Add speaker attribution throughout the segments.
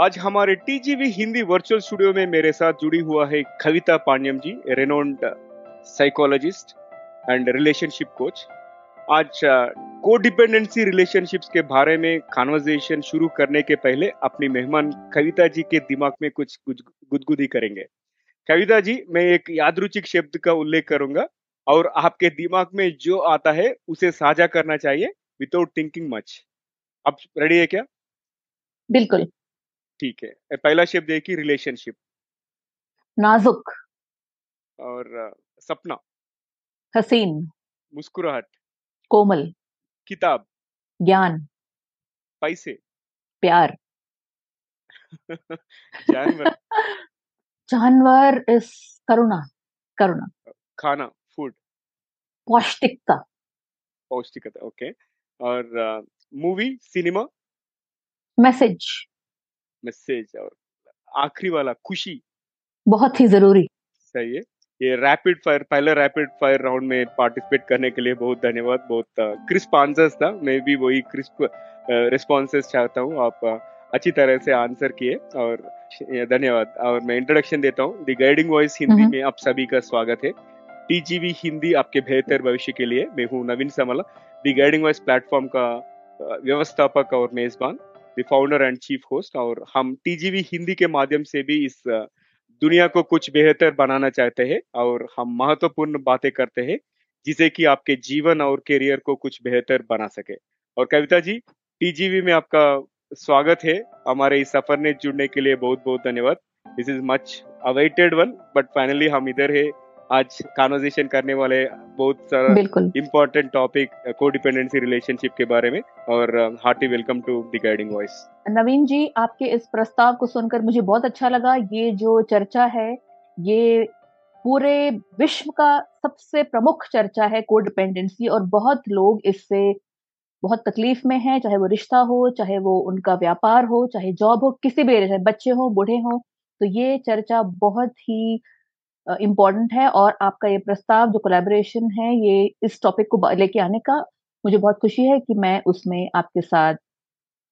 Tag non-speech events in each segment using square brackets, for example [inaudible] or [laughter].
Speaker 1: आज हमारे TGV Hindi virtual studio में मेरे साथ जुड़ी हुआ है Kavita Pandyam ji renowned psychologist and relationship coach आज को डिपेंडेंसी रिलेशनशिप्स के बारे में कॉन्वर्जेशन शुरू करने के पहले अपनी मेहमान कविता जी के दिमाग में कुछ गुदगुदी करेंगे। कविता जी, मैं एक यादरुचिक शब्द का उल्लेख करूँगा और आपके दिमाग में जो आता है उसे साझा करना चाहिए विदाउट थिंकिंग मच अब रेडी है क्या?
Speaker 2: बिल्कुल।
Speaker 1: ठीक है। पहला शब्द है कि रिलेशनशिप
Speaker 2: नाजुक।
Speaker 1: और सपना।
Speaker 2: हसीन।
Speaker 1: मुस्कुराहट।
Speaker 2: कोमल।
Speaker 1: किताब।
Speaker 2: ज्ञान।
Speaker 1: पैसे।
Speaker 2: प्यार।
Speaker 1: जानवर। [laughs]
Speaker 2: जानवर इस करुणा करुणा।
Speaker 1: खाना फ़ूड
Speaker 2: पौष्टिकता।
Speaker 1: पौष्टिकता ओके। और मूवी सिनेमा
Speaker 2: मैसेज
Speaker 1: मैसेज और आखिरी वाला खुशी।
Speaker 2: बहुत ही ज़रूरी।
Speaker 1: सही है। ये रैपिड फायर पहले रैपिड फायर राउंड में पार्टिसिपेट करने के लिए बहुत धन्यवाद बहुत क्रिस्प आंसर्स था। मैं भी वही क्रिस्प रिस्पॉन्सेस चाहता हूँ। आप अच्छी तरह से आंसर किए और धन्यवाद। और मैं इंट्रोडक्शन देता हूँ। दी गाइडिंग वॉइस हिंदी में आप सभी का स्वागत है। टीजीवी हिंदी आपके बेहतर भविष्य के लिए मैं हूँ Naveen Samla. The guiding voice platform का व्यवस्थापक और मेजबान। फाउंडर एंड चीफ होस्ट और हम टीजीवी हिंदी के माध्यम से भी इस दुनिया को कुछ बेहतर बनाना चाहते हैं और हम महत्वपूर्ण बातें करते हैं, जिसे कि आपके जीवन और करियर को कुछ बेहतर बना सके। और कविता जी टीजीवी में आपका स्वागत है। हमारे इस सफ़र में जुड़ने के लिए बहुत बहुत धन्यवाद। This is much awaited one but finally हम इधर है। आज कॉन्वर्जेशन करने वाले बहुत सारा इम्पोर्टेंट टॉपिक कोडिपेंडेंसी रिलेशनशिप के बारे में और hearty welcome to the guiding voice
Speaker 2: Naveen ji आपके इस प्रस्ताव को सुनकर मुझे बहुत अच्छा लगा। ये जो चर्चा है ये पूरे विश्व का सबसे प्रमुख चर्चा है कोडिपेंडेंसी और बहुत लोग इससे बहुत तकलीफ़ में हैं चाहे वो रिश्ता हो चाहे वो उनका व्यापार हो चाहे जॉब हो किसी भी बच्चे हो बूढ़े हो। तो ये चर्चा बहुत ही इम्पोर्टेंट है और आपका ये प्रस्ताव जो कोलेबोरेशन है ये इस टॉपिक को लेके आने का मुझे बहुत खुशी है कि मैं उसमें आपके साथ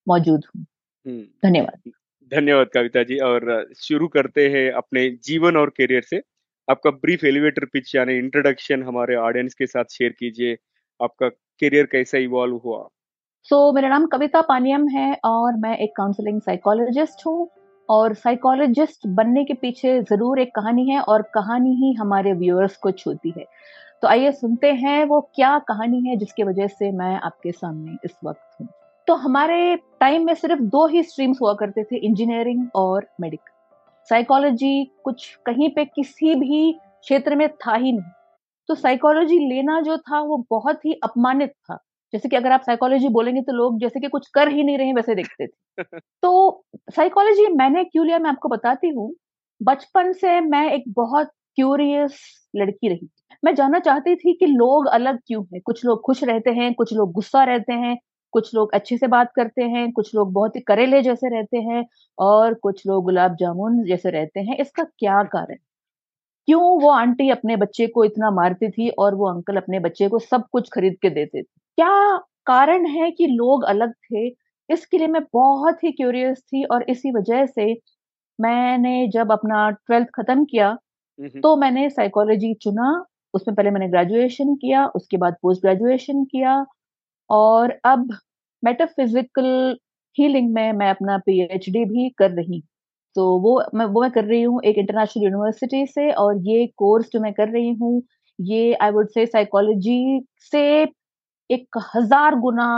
Speaker 2: मौजूद हूँ। हम्म। धन्यवाद।
Speaker 1: धन्यवाद कविता जी और शुरू करते हैं अपने जीवन और करियर से। आपका ब्रीफ एलिवेटर पिच यानी इंट्रोडक्शन हमारे ऑडियंस के साथ शेयर कीजिए आपका करियर कैसा इवॉल्व हुआ?
Speaker 2: सो so, मेरा नाम कविता पानियम है और मैं एक काउंसलिंग साइकोलॉजिस्ट हूँ। और साइकोलॉजिस्ट बनने के पीछे ज़रूर एक कहानी है और कहानी ही हमारे व्यूअर्स को छूती है। तो आइए सुनते हैं वो क्या कहानी है जिसकी वजह से मैं आपके सामने इस वक्त हूँ। तो हमारे टाइम में सिर्फ़ दो ही स्ट्रीम्स हुआ करते थे इंजीनियरिंग और मेडिकल साइकोलॉजी कुछ कहीं पे किसी भी क्षेत्र में था ही नहीं। तो साइकोलॉजी लेना जो था वो बहुत ही अपमानित था। जैसे कि अगर आप साइकोलॉजी बोलेंगे तो लोग जैसे कि कुछ कर ही नहीं रहे वैसे देखते थे। तो साइकोलॉजी मैंने क्यों लिया मैं आपको बताती हूँ। बचपन से मैं एक बहुत क्यूरियस लड़की रही। मैं जानना चाहती थी कि लोग अलग क्यों हैं? कुछ लोग खुश रहते हैं, कुछ लोग गुस्सा रहते हैं, कुछ लोग अच्छे से बात करते हैं, कुछ लोग बहुत ही करेले जैसे रहते हैं और कुछ लोग गुलाब जामुन जैसे रहते हैं। इसका क्या कारण? क्यों वो आंटी अपने बच्चे को इतना मारती थी और वो अंकल अपने बच्चे को सब कुछ खरीद के देते थे? क्या कारण है कि लोग अलग थे? इसके लिए मैं बहुत ही क्यूरियस थी और इसी वजह से मैंने जब अपना ट्वेल्थ खत्म किया तो मैंने साइकोलॉजी चुना। उसमें पहले मैंने ग्रेजुएशन किया उसके बाद पोस्ट ग्रेजुएशन किया और अब मेटाफिजिकल हीलिंग में मैं अपना पीएचडी भी कर रही। तो वो मैं वो मैं कर रही हूँ एक इंटरनेशनल यूनिवर्सिटी से और ये कोर्स जो मैं कर रही हूँ ये आई वुड से साइकोलॉजी से एक हज़ार गुना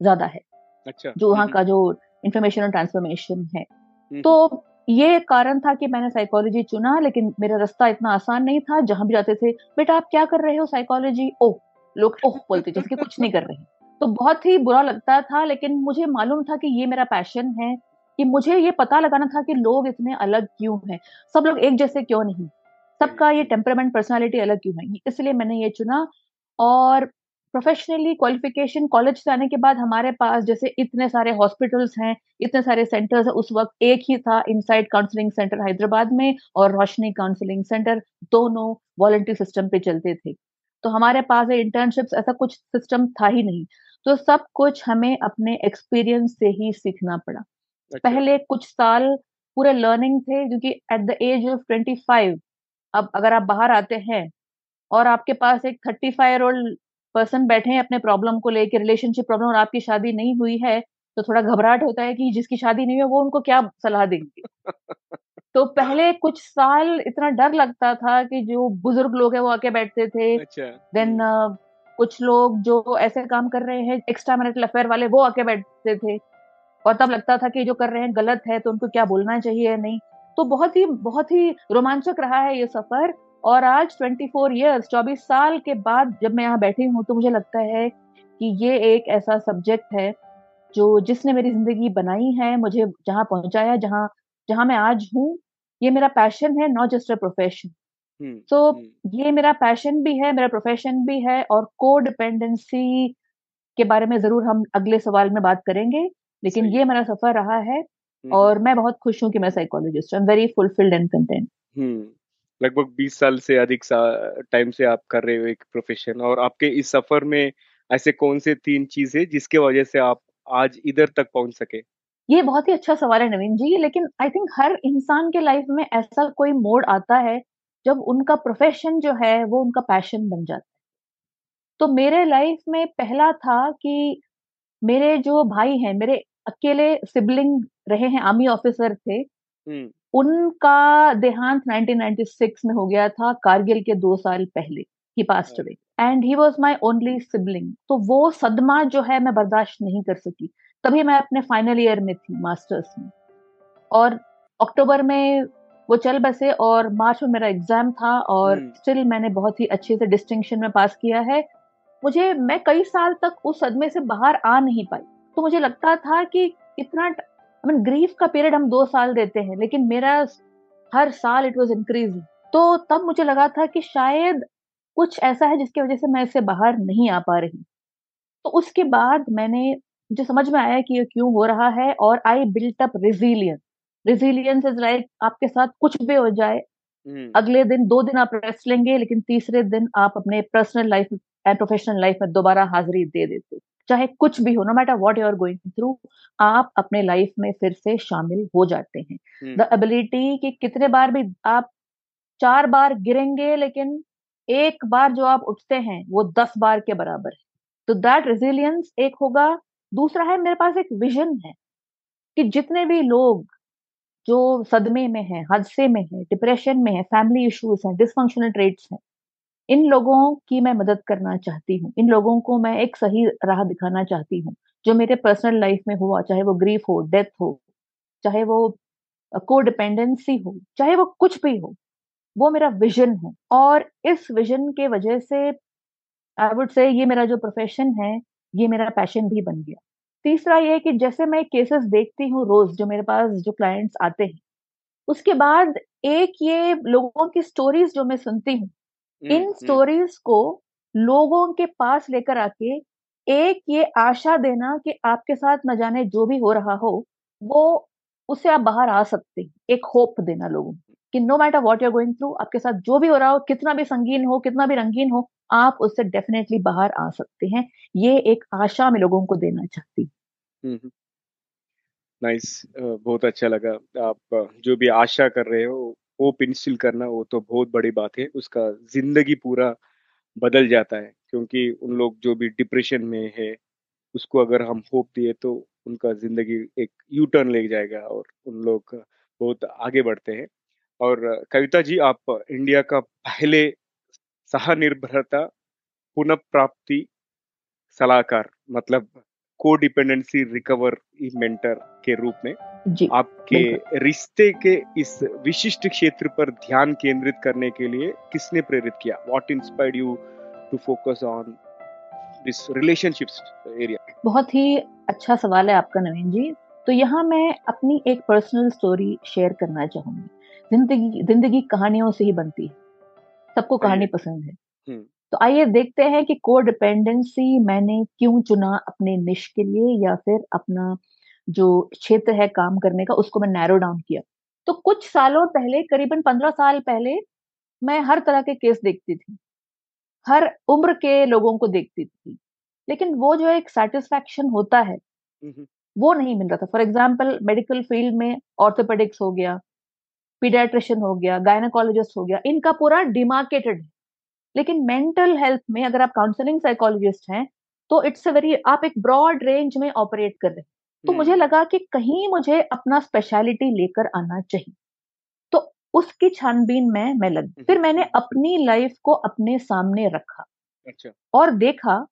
Speaker 2: ज़्यादा है। अच्छा जो वहाँ का जो इंफॉर्मेशन और ट्रांसफॉर्मेशन है। तो ये कारण था कि मैंने साइकोलॉजी चुना लेकिन मेरा रास्ता इतना आसान नहीं था। जहाँ भी जाते थे बेटा आप क्या कर रहे हो साइकोलॉजी ओ लोग ओह बोलते जैसे कि कुछ नहीं कर रहे तो बहुत ही बुरा लगता था लेकिन मुझे मालूम था कि ये मेरा पैशन है कि मुझे ये पता लगाना था कि लोग इतने अलग क्यों हैं। सब लोग एक जैसे क्यों नहीं? सबका ये टेम्परामेंट पर्सनालिटी अलग क्यों है? इसलिए मैंने ये चुना और प्रोफेशनली क्वालिफिकेशन कॉलेज से आने के बाद हमारे पास जैसे इतने सारे हॉस्पिटल्स हैं इतने सारे सेंटर्स हैं उस वक्त एक ही था इनसाइड काउंसलिंग सेंटर हैदराबाद में और रोशनी काउंसलिंग सेंटर दोनों वॉलंटियर सिस्टम पे चलते थे। तो हमारे पास इंटर्नशिप्स ऐसा कुछ सिस्टम था ही नहीं। तो सब कुछ हमें अपने एक्सपीरियंस से ही सीखना पड़ा। अच्छा। पहले कुछ साल पूरे लर्निंग थे क्योंकि एट द एज ऑफ़ 25 अब अगर आप बाहर आते हैं और आपके पास एक थर्टी फाइव ओल्ड पर्सन बैठे हैं अपने प्रॉब्लम को लेके रिलेशनशिप प्रॉब्लम और आपकी शादी नहीं हुई है तो थोड़ा घबराहट होता है कि जिसकी शादी नहीं हुई वो उनको क्या सलाह देंगे? [laughs] तो पहले कुछ साल इतना डर लगता था कि जो बुज़ुर्ग लोग हैं वो आके बैठते थे।
Speaker 1: अच्छा
Speaker 2: देन uh, कुछ लोग जो ऐसे काम कर रहे हैं एक्स्ट्रा मैरिटल अफेयर वाले वो आके बैठते थे। और तब लगता था कि जो कर रहे हैं गलत है तो उनको क्या बोलना चाहिए नहीं? तो बहुत ही बहुत ही रोमांचक रहा है ये सफ़र। और आज 24 इयर्स 24 साल के बाद जब मैं यहाँ बैठी हूँ तो मुझे लगता है कि ये एक ऐसा सब्जेक्ट है जो जिसने मेरी ज़िंदगी बनाई है मुझे जहाँ पहुँचाया जहाँ जहाँ मैं आज हूँ ये मेरा पैशन है नॉट जस्ट अ प्रोफेशन तो ये मेरा पैशन भी है मेरा प्रोफेशन भी है और को डिपेंडेंसी के बारे में ज़रूर हम अगले सवाल में बात करेंगे लेकिन ये मेरा सफ़र रहा है और मैं बहुत खुश हूँ कि मैं साइकोलॉजिस्ट हूँ। वेरी फुलफिल्ड एंड कंटेंट
Speaker 1: लगभग 20 साल से अधिक टाइम से आप कर रहे हो एक प्रोफेशन और आपके इस सफ़र में ऐसे कौन से तीन चीज़ें जिसके वजह से आप आज इधर तक पहुँच सके
Speaker 2: ये बहुत ही अच्छा सवाल है नवीन जी लेकिन आई थिंक हर इंसान के लाइफ में ऐसा कोई मोड आता है जब उनका प्रोफेशन जो है वो उनका पैशन बन जाता है तो मेरे लाइफ में पहला था कि मेरे जो भाई हैं मेरे अकेले सिबलिंग रहे हैं आर्मी ऑफिसर थे हम्म। उनका देहांत 1996 में हो गया था कारगिल के दो साल पहले ही passed away and he was my only sibling तो वो सदमा जो है मैं बर्दाश्त नहीं कर सकी। तभी मैं अपने फाइनल ईयर में थी मास्टर्स में। और अक्टूबर में वो चल बसे और मार्च में मेरा एग्ज़ाम था और स्टिल हम्म। मैंने बहुत ही अच्छे से डिस्टिंक्शन में पास किया है। मुझे मैं कई साल तक उस सदमे से बाहर आ नहीं पाई। तो मुझे लगता था कि इतना आई मीन ग्रीफ का पीरियड हम दो साल देते हैं लेकिन मेरा हर साल इट वॉज़ इंक्रीजिंग तो तब मुझे लगा था कि शायद कुछ ऐसा है जिसकी वजह से मैं इससे बाहर नहीं आ पा रही। तो उसके बाद मैंने मुझे समझ में आया कि ये क्यों हो रहा है और I built up resilience resilience is like आपके साथ कुछ भी हो जाए हम्म। अगले दिन दो दिन आप रेस्ट लेंगे लेकिन तीसरे दिन आप अपने personal life and professional life में दोबारा हाजिरी दे देते। चाहे कुछ भी हो no matter what you are going through आप अपने लाइफ में फिर से शामिल हो जाते हैं। द एबिलिटी कि कितने बार भी आप चार बार गिरेंगे लेकिन एक बार जो आप उठते हैं वो दस बार के बराबर है। तो दैट रेजिलियंस एक होगा। दूसरा है मेरे पास एक विजन है कि जितने भी लोग जो सदमे में है हादसे में है डिप्रेशन में है फैमिली इश्यूज़ हैं डिसफंक्शनल ट्रेट्स हैं इन लोगों की मैं मदद करना चाहती हूँ। इन लोगों को मैं एक सही राह दिखाना चाहती हूँ, जो मेरे पर्सनल लाइफ में हुआ, चाहे वो ग्रीफ हो डेथ हो, चाहे वो को डिपेंडेंसी हो, चाहे वो कुछ भी हो, वो मेरा विजन है। और इस विजन के वजह से आई वुड से ये मेरा जो प्रोफेशन है, ये मेरा पैशन भी बन गया। तीसरा ये कि जैसे मैं केसेस देखती हूँ रोज, जो मेरे पास, जो क्लाइंट्स आते हैं, उसके बाद एक ये लोगों की स्टोरीज जो मैं सुनती हूँ इन स्टोरीज हम्म। को लोगों के पास लेकर आके एक ये आशा देना कि आपके साथ न जाने जो भी हो रहा हो वो उससे आप बाहर आ सकते हैं। एक होप देना लोगों कि no matter what you going through आपके साथ जो भी हो रहा हो कितना भी संगीन हो कितना भी रंगीन हो आप उससे डेफिनेटली बाहर आ सकते हैं। ये एक आशा में लोगों को देना चाहती हूँ।
Speaker 1: नाइस बहुत अच्छा लगा। आप जो भी आशा कर रहे हो होप इंस्टिल करना वो तो बहुत बड़ी बात है, उसका ज़िंदगी पूरा बदल जाता है, क्योंकि उन लोग जो भी डिप्रेशन में है, उसको अगर हम होप दिए तो उनका ज़िंदगी एक यू टर्न ले जाएगा और उन लोग बहुत आगे बढ़ते हैं। और कविता जी, आप इंडिया का पहले सहानिर्भरता पुनः प्राप्ति सलाहकार मतलब को डिपेंडेंसी रिकवर मेंटर के रूप में आपके रिश्ते के इस विशिष्ट क्षेत्र पर ध्यान केंद्रित करने के लिए किसने प्रेरित किया? What inspired you to focus on this relationships area
Speaker 2: बहुत ही अच्छा सवाल है आपका नवीन जी। तो यहाँ मैं अपनी एक पर्सनल स्टोरी शेयर करना चाहूँगी। ज़िंदगी ज़िंदगी कहानियों से ही बनती है। सबको कहानी पसंद है। हम्म। तो आइए देखते हैं कि को डिपेंडेंसी मैंने क्यों चुना अपने निश के लिए या फिर अपना जो क्षेत्र है काम करने का उसको मैं नैरो डाउन किया। तो कुछ सालों पहले करीबन पंद्रह साल पहले मैं हर तरह के केस देखती थी। हर उम्र के लोगों को देखती थी। लेकिन वो जो एक सेटिस्फैक्शन होता है वो नहीं मिल रहा था। फॉर एग्ज़ाम्पल मेडिकल फ़ील्ड में ऑर्थोपेडिक्स हो गया पीडियाट्रिशियन हो गया गायनाकोलॉजिस्ट हो गया इनका पूरा डिमार्केटेड है। लेकिन मेंटल हेल्थ में अगर आप काउंसलिंग साइकोलॉजिस्ट हैं तो इट्स अ वेरी आप एक ब्रॉड रेंज में ऑपरेट कर रहे हैं। तो मुझे
Speaker 1: हम्म।
Speaker 2: लगा कि कहीं मुझे अपना स्पेशलिटी लेकर आना चाहिए। तो उसकी छानबीन में मैं लगी। फिर मैंने अपनी लाइफ को अपने सामने रखा
Speaker 1: अच्छा।
Speaker 2: और देखा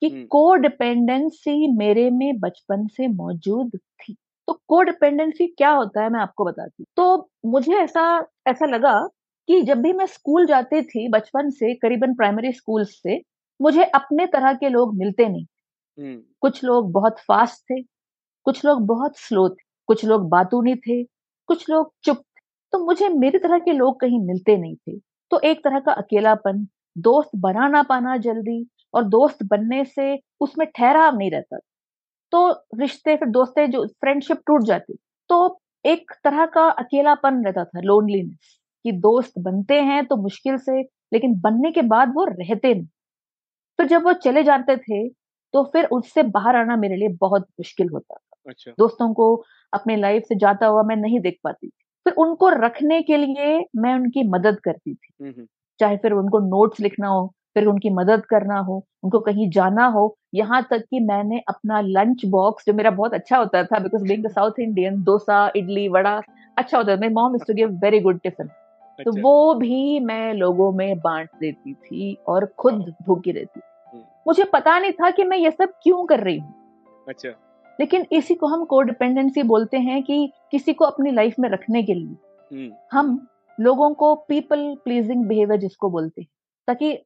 Speaker 2: कि
Speaker 1: हम्म।
Speaker 2: को डिपेंडेंसी मेरे में बचपन से मौजूद थी। तो को डिपेंडेंसी क्या होता है मैं आपको बताती तो मुझे ऐसा ऐसा लगा कि जब भी मैं स्कूल जाती थी बचपन से करीबन प्राइमरी स्कूल से मुझे अपने तरह के लोग मिलते नहीं।
Speaker 1: हम्म
Speaker 2: कुछ लोग बहुत फास्ट थे कुछ लोग बहुत स्लो थे कुछ लोग बातूनी थे कुछ लोग चुप थे। तो मुझे मेरी तरह के लोग कहीं मिलते नहीं थे। तो एक तरह का अकेलापन दोस्त बना ना पाना जल्दी और दोस्त बनने से उसमें ठहराव नहीं रहता। तो रिश्ते फिर दोस्तें जो फ्रेंडशिप टूट जाती। तो एक तरह का अकेलापन रहता था लोनलीनेस कि दोस्त बनते हैं तो मुश्किल से लेकिन बनने के बाद वो रहते नहीं। फिर जब वो चले जाते थे तो फिर उससे बाहर आना मेरे लिए बहुत मुश्किल होता था।
Speaker 1: अच्छा।
Speaker 2: दोस्तों को अपने लाइफ से जाता हुआ मैं नहीं देख पाती फिर उनको रखने के लिए मैं उनकी मदद करती थी। चाहे फिर उनको नोट्स लिखना हो फिर उनकी मदद करना हो उनको कहीं जाना हो यहाँ तक कि मैंने अपना लंच बॉक्स जो मेरा बहुत अच्छा होता था because being the South Indian dosa idli vada अच्छा होता था। मेरी mom is to give very good tiffin तो
Speaker 1: अच्छा।
Speaker 2: वो भी मैं लोगों में बांट देती थी और खुद भूखी रहती थी।
Speaker 1: हम्म।
Speaker 2: मुझे पता नहीं था कि मैं ये सब क्यों कर रही हूँ।
Speaker 1: अच्छा।
Speaker 2: लेकिन इसी को हम कोडिपेंडेंसी बोलते हैं कि किसी को अपनी लाइफ में रखने के लिए
Speaker 1: हम्म।
Speaker 2: हम लोगों को पीपल प्लीजिंग बिहेवियर जिसको बोलते हैं ताकि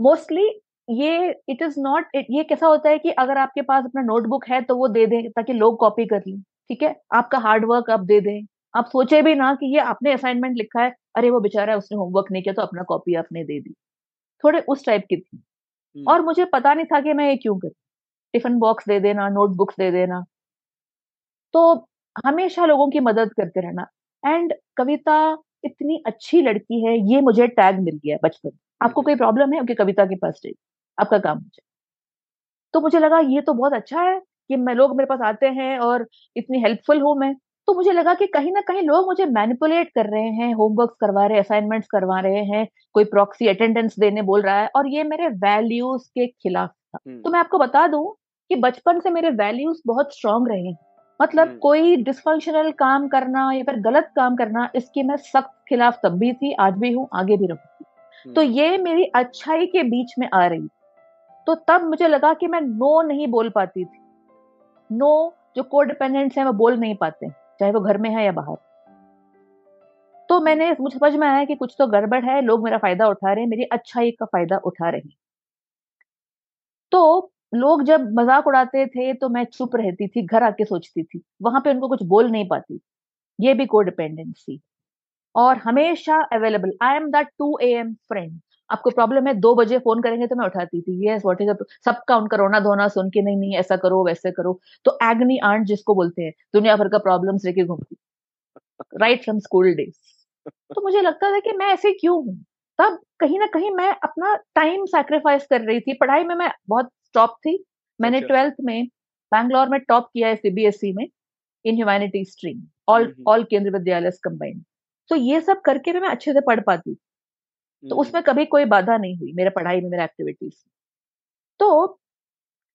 Speaker 2: मोस्टली ये इट इज़ नॉट ये कैसा होता है कि अगर आपके पास अपना नोटबुक है तो वो दे दें ताकि लोग कॉपी कर लें ठीक है? आपका हार्ड वर्क आप दे दें। आप सोचे भी ना कि ये आपने असाइनमेंट लिखा है अरे वो बेचारा है उसने होमवर्क नहीं किया तो अपना कॉपी आपने दे दी। थोड़े उस टाइप की थी।
Speaker 1: हम्म।
Speaker 2: और मुझे पता नहीं था कि मैं ये क्यों करूँ। टिफ़िन बॉक्स दे देना नोटबुक्स दे देना। तो हमेशा लोगों की मदद करते रहना। एंड कविता इतनी अच्छी लड़की है ये मुझे टैग मिल गया बचपन आपको
Speaker 1: हम्म।
Speaker 2: कोई प्रॉब्लम है? ओके कविता के पास जाइए आपका काम हो जाए। तो मुझे लगा ये तो बहुत अच्छा है कि मैं लोग मेरे पास आते हैं और इतनी हेल्पफुल हूँ मैं। तो मुझे लगा कि कहीं ना कहीं लोग मुझे मैनिपुलेट कर रहे हैं होमवर्क करवा रहे हैं असाइनमेंट्स करवा रहे हैं कोई प्रॉक्सी अटेंडेंस देने बोल रहा है और ये मेरे वैल्यूज़ के खिलाफ था। तो
Speaker 1: हम्म
Speaker 2: मैं आपको बता दूँ कि बचपन से मेरे वैल्यूज़ बहुत स्ट्रांग रहे हैं। मतलब
Speaker 1: हम्म।
Speaker 2: कोई डिसफंक्शनल काम करना या फिर गलत काम करना इसकी मैं सख्त खिलाफ तब भी थी आज भी हूँ आगे भी रहूँगी तो
Speaker 1: हम्म।
Speaker 2: ये मेरी अच्छाई के बीच में आ रही। तो तब मुझे लगा कि मैं नो नहीं बोल पाती थी। नो जो को डिपेंडेंट्स हैं वो बोल नहीं पाते। चाहे वो घर में है या बाहर। तो मैंने मुझे समझ में आया कि कुछ तो गड़बड़ है, लोग मेरा फ़ायदा उठा रहे हैं, मेरी अच्छाई का फ़ायदा उठा रहे हैं। तो लोग जब मज़ाक उड़ाते थे तो मैं चुप रहती थी, घर आके सोचती थी, वहाँ पे उनको कुछ बोल नहीं पाती। ये भी को डिपेंडेंसी और हमेशा available I am that two A M friend आपको प्रॉब्लम है दो बजे फ़ोन करेंगे तो मैं उठाती थी। यस व्हाट इज़ सबका उनका रोना धोना सुन के नहीं नहीं ऐसा करो वैसे करो। तो एग्नी आंट जिसको बोलते हैं दुनिया भर का प्रॉब्लम्स लेके घूमती। राइट फ्रॉम स्कूल डेज़ तो मुझे लगता था कि मैं ऐसे क्यों हूँ? तब कहीं ना कहीं मैं अपना टाइम सैक्रिफाइस कर रही थी। पढ़ाई में मैं बहुत टॉप थी। मैंने
Speaker 1: अच्छा।
Speaker 2: ट्वेल्थ में बैंगलोर में टॉप किया है सीबीएसई में in humanity stream all all Kendriya Vidyalaya combined तो ये सब करके भी मैं अच्छे से पढ़ पाती। तो
Speaker 1: हम्म
Speaker 2: उसमें कभी कोई बाधा नहीं हुई मेरे पढ़ाई में मेरे एक्टिविटीज़ तो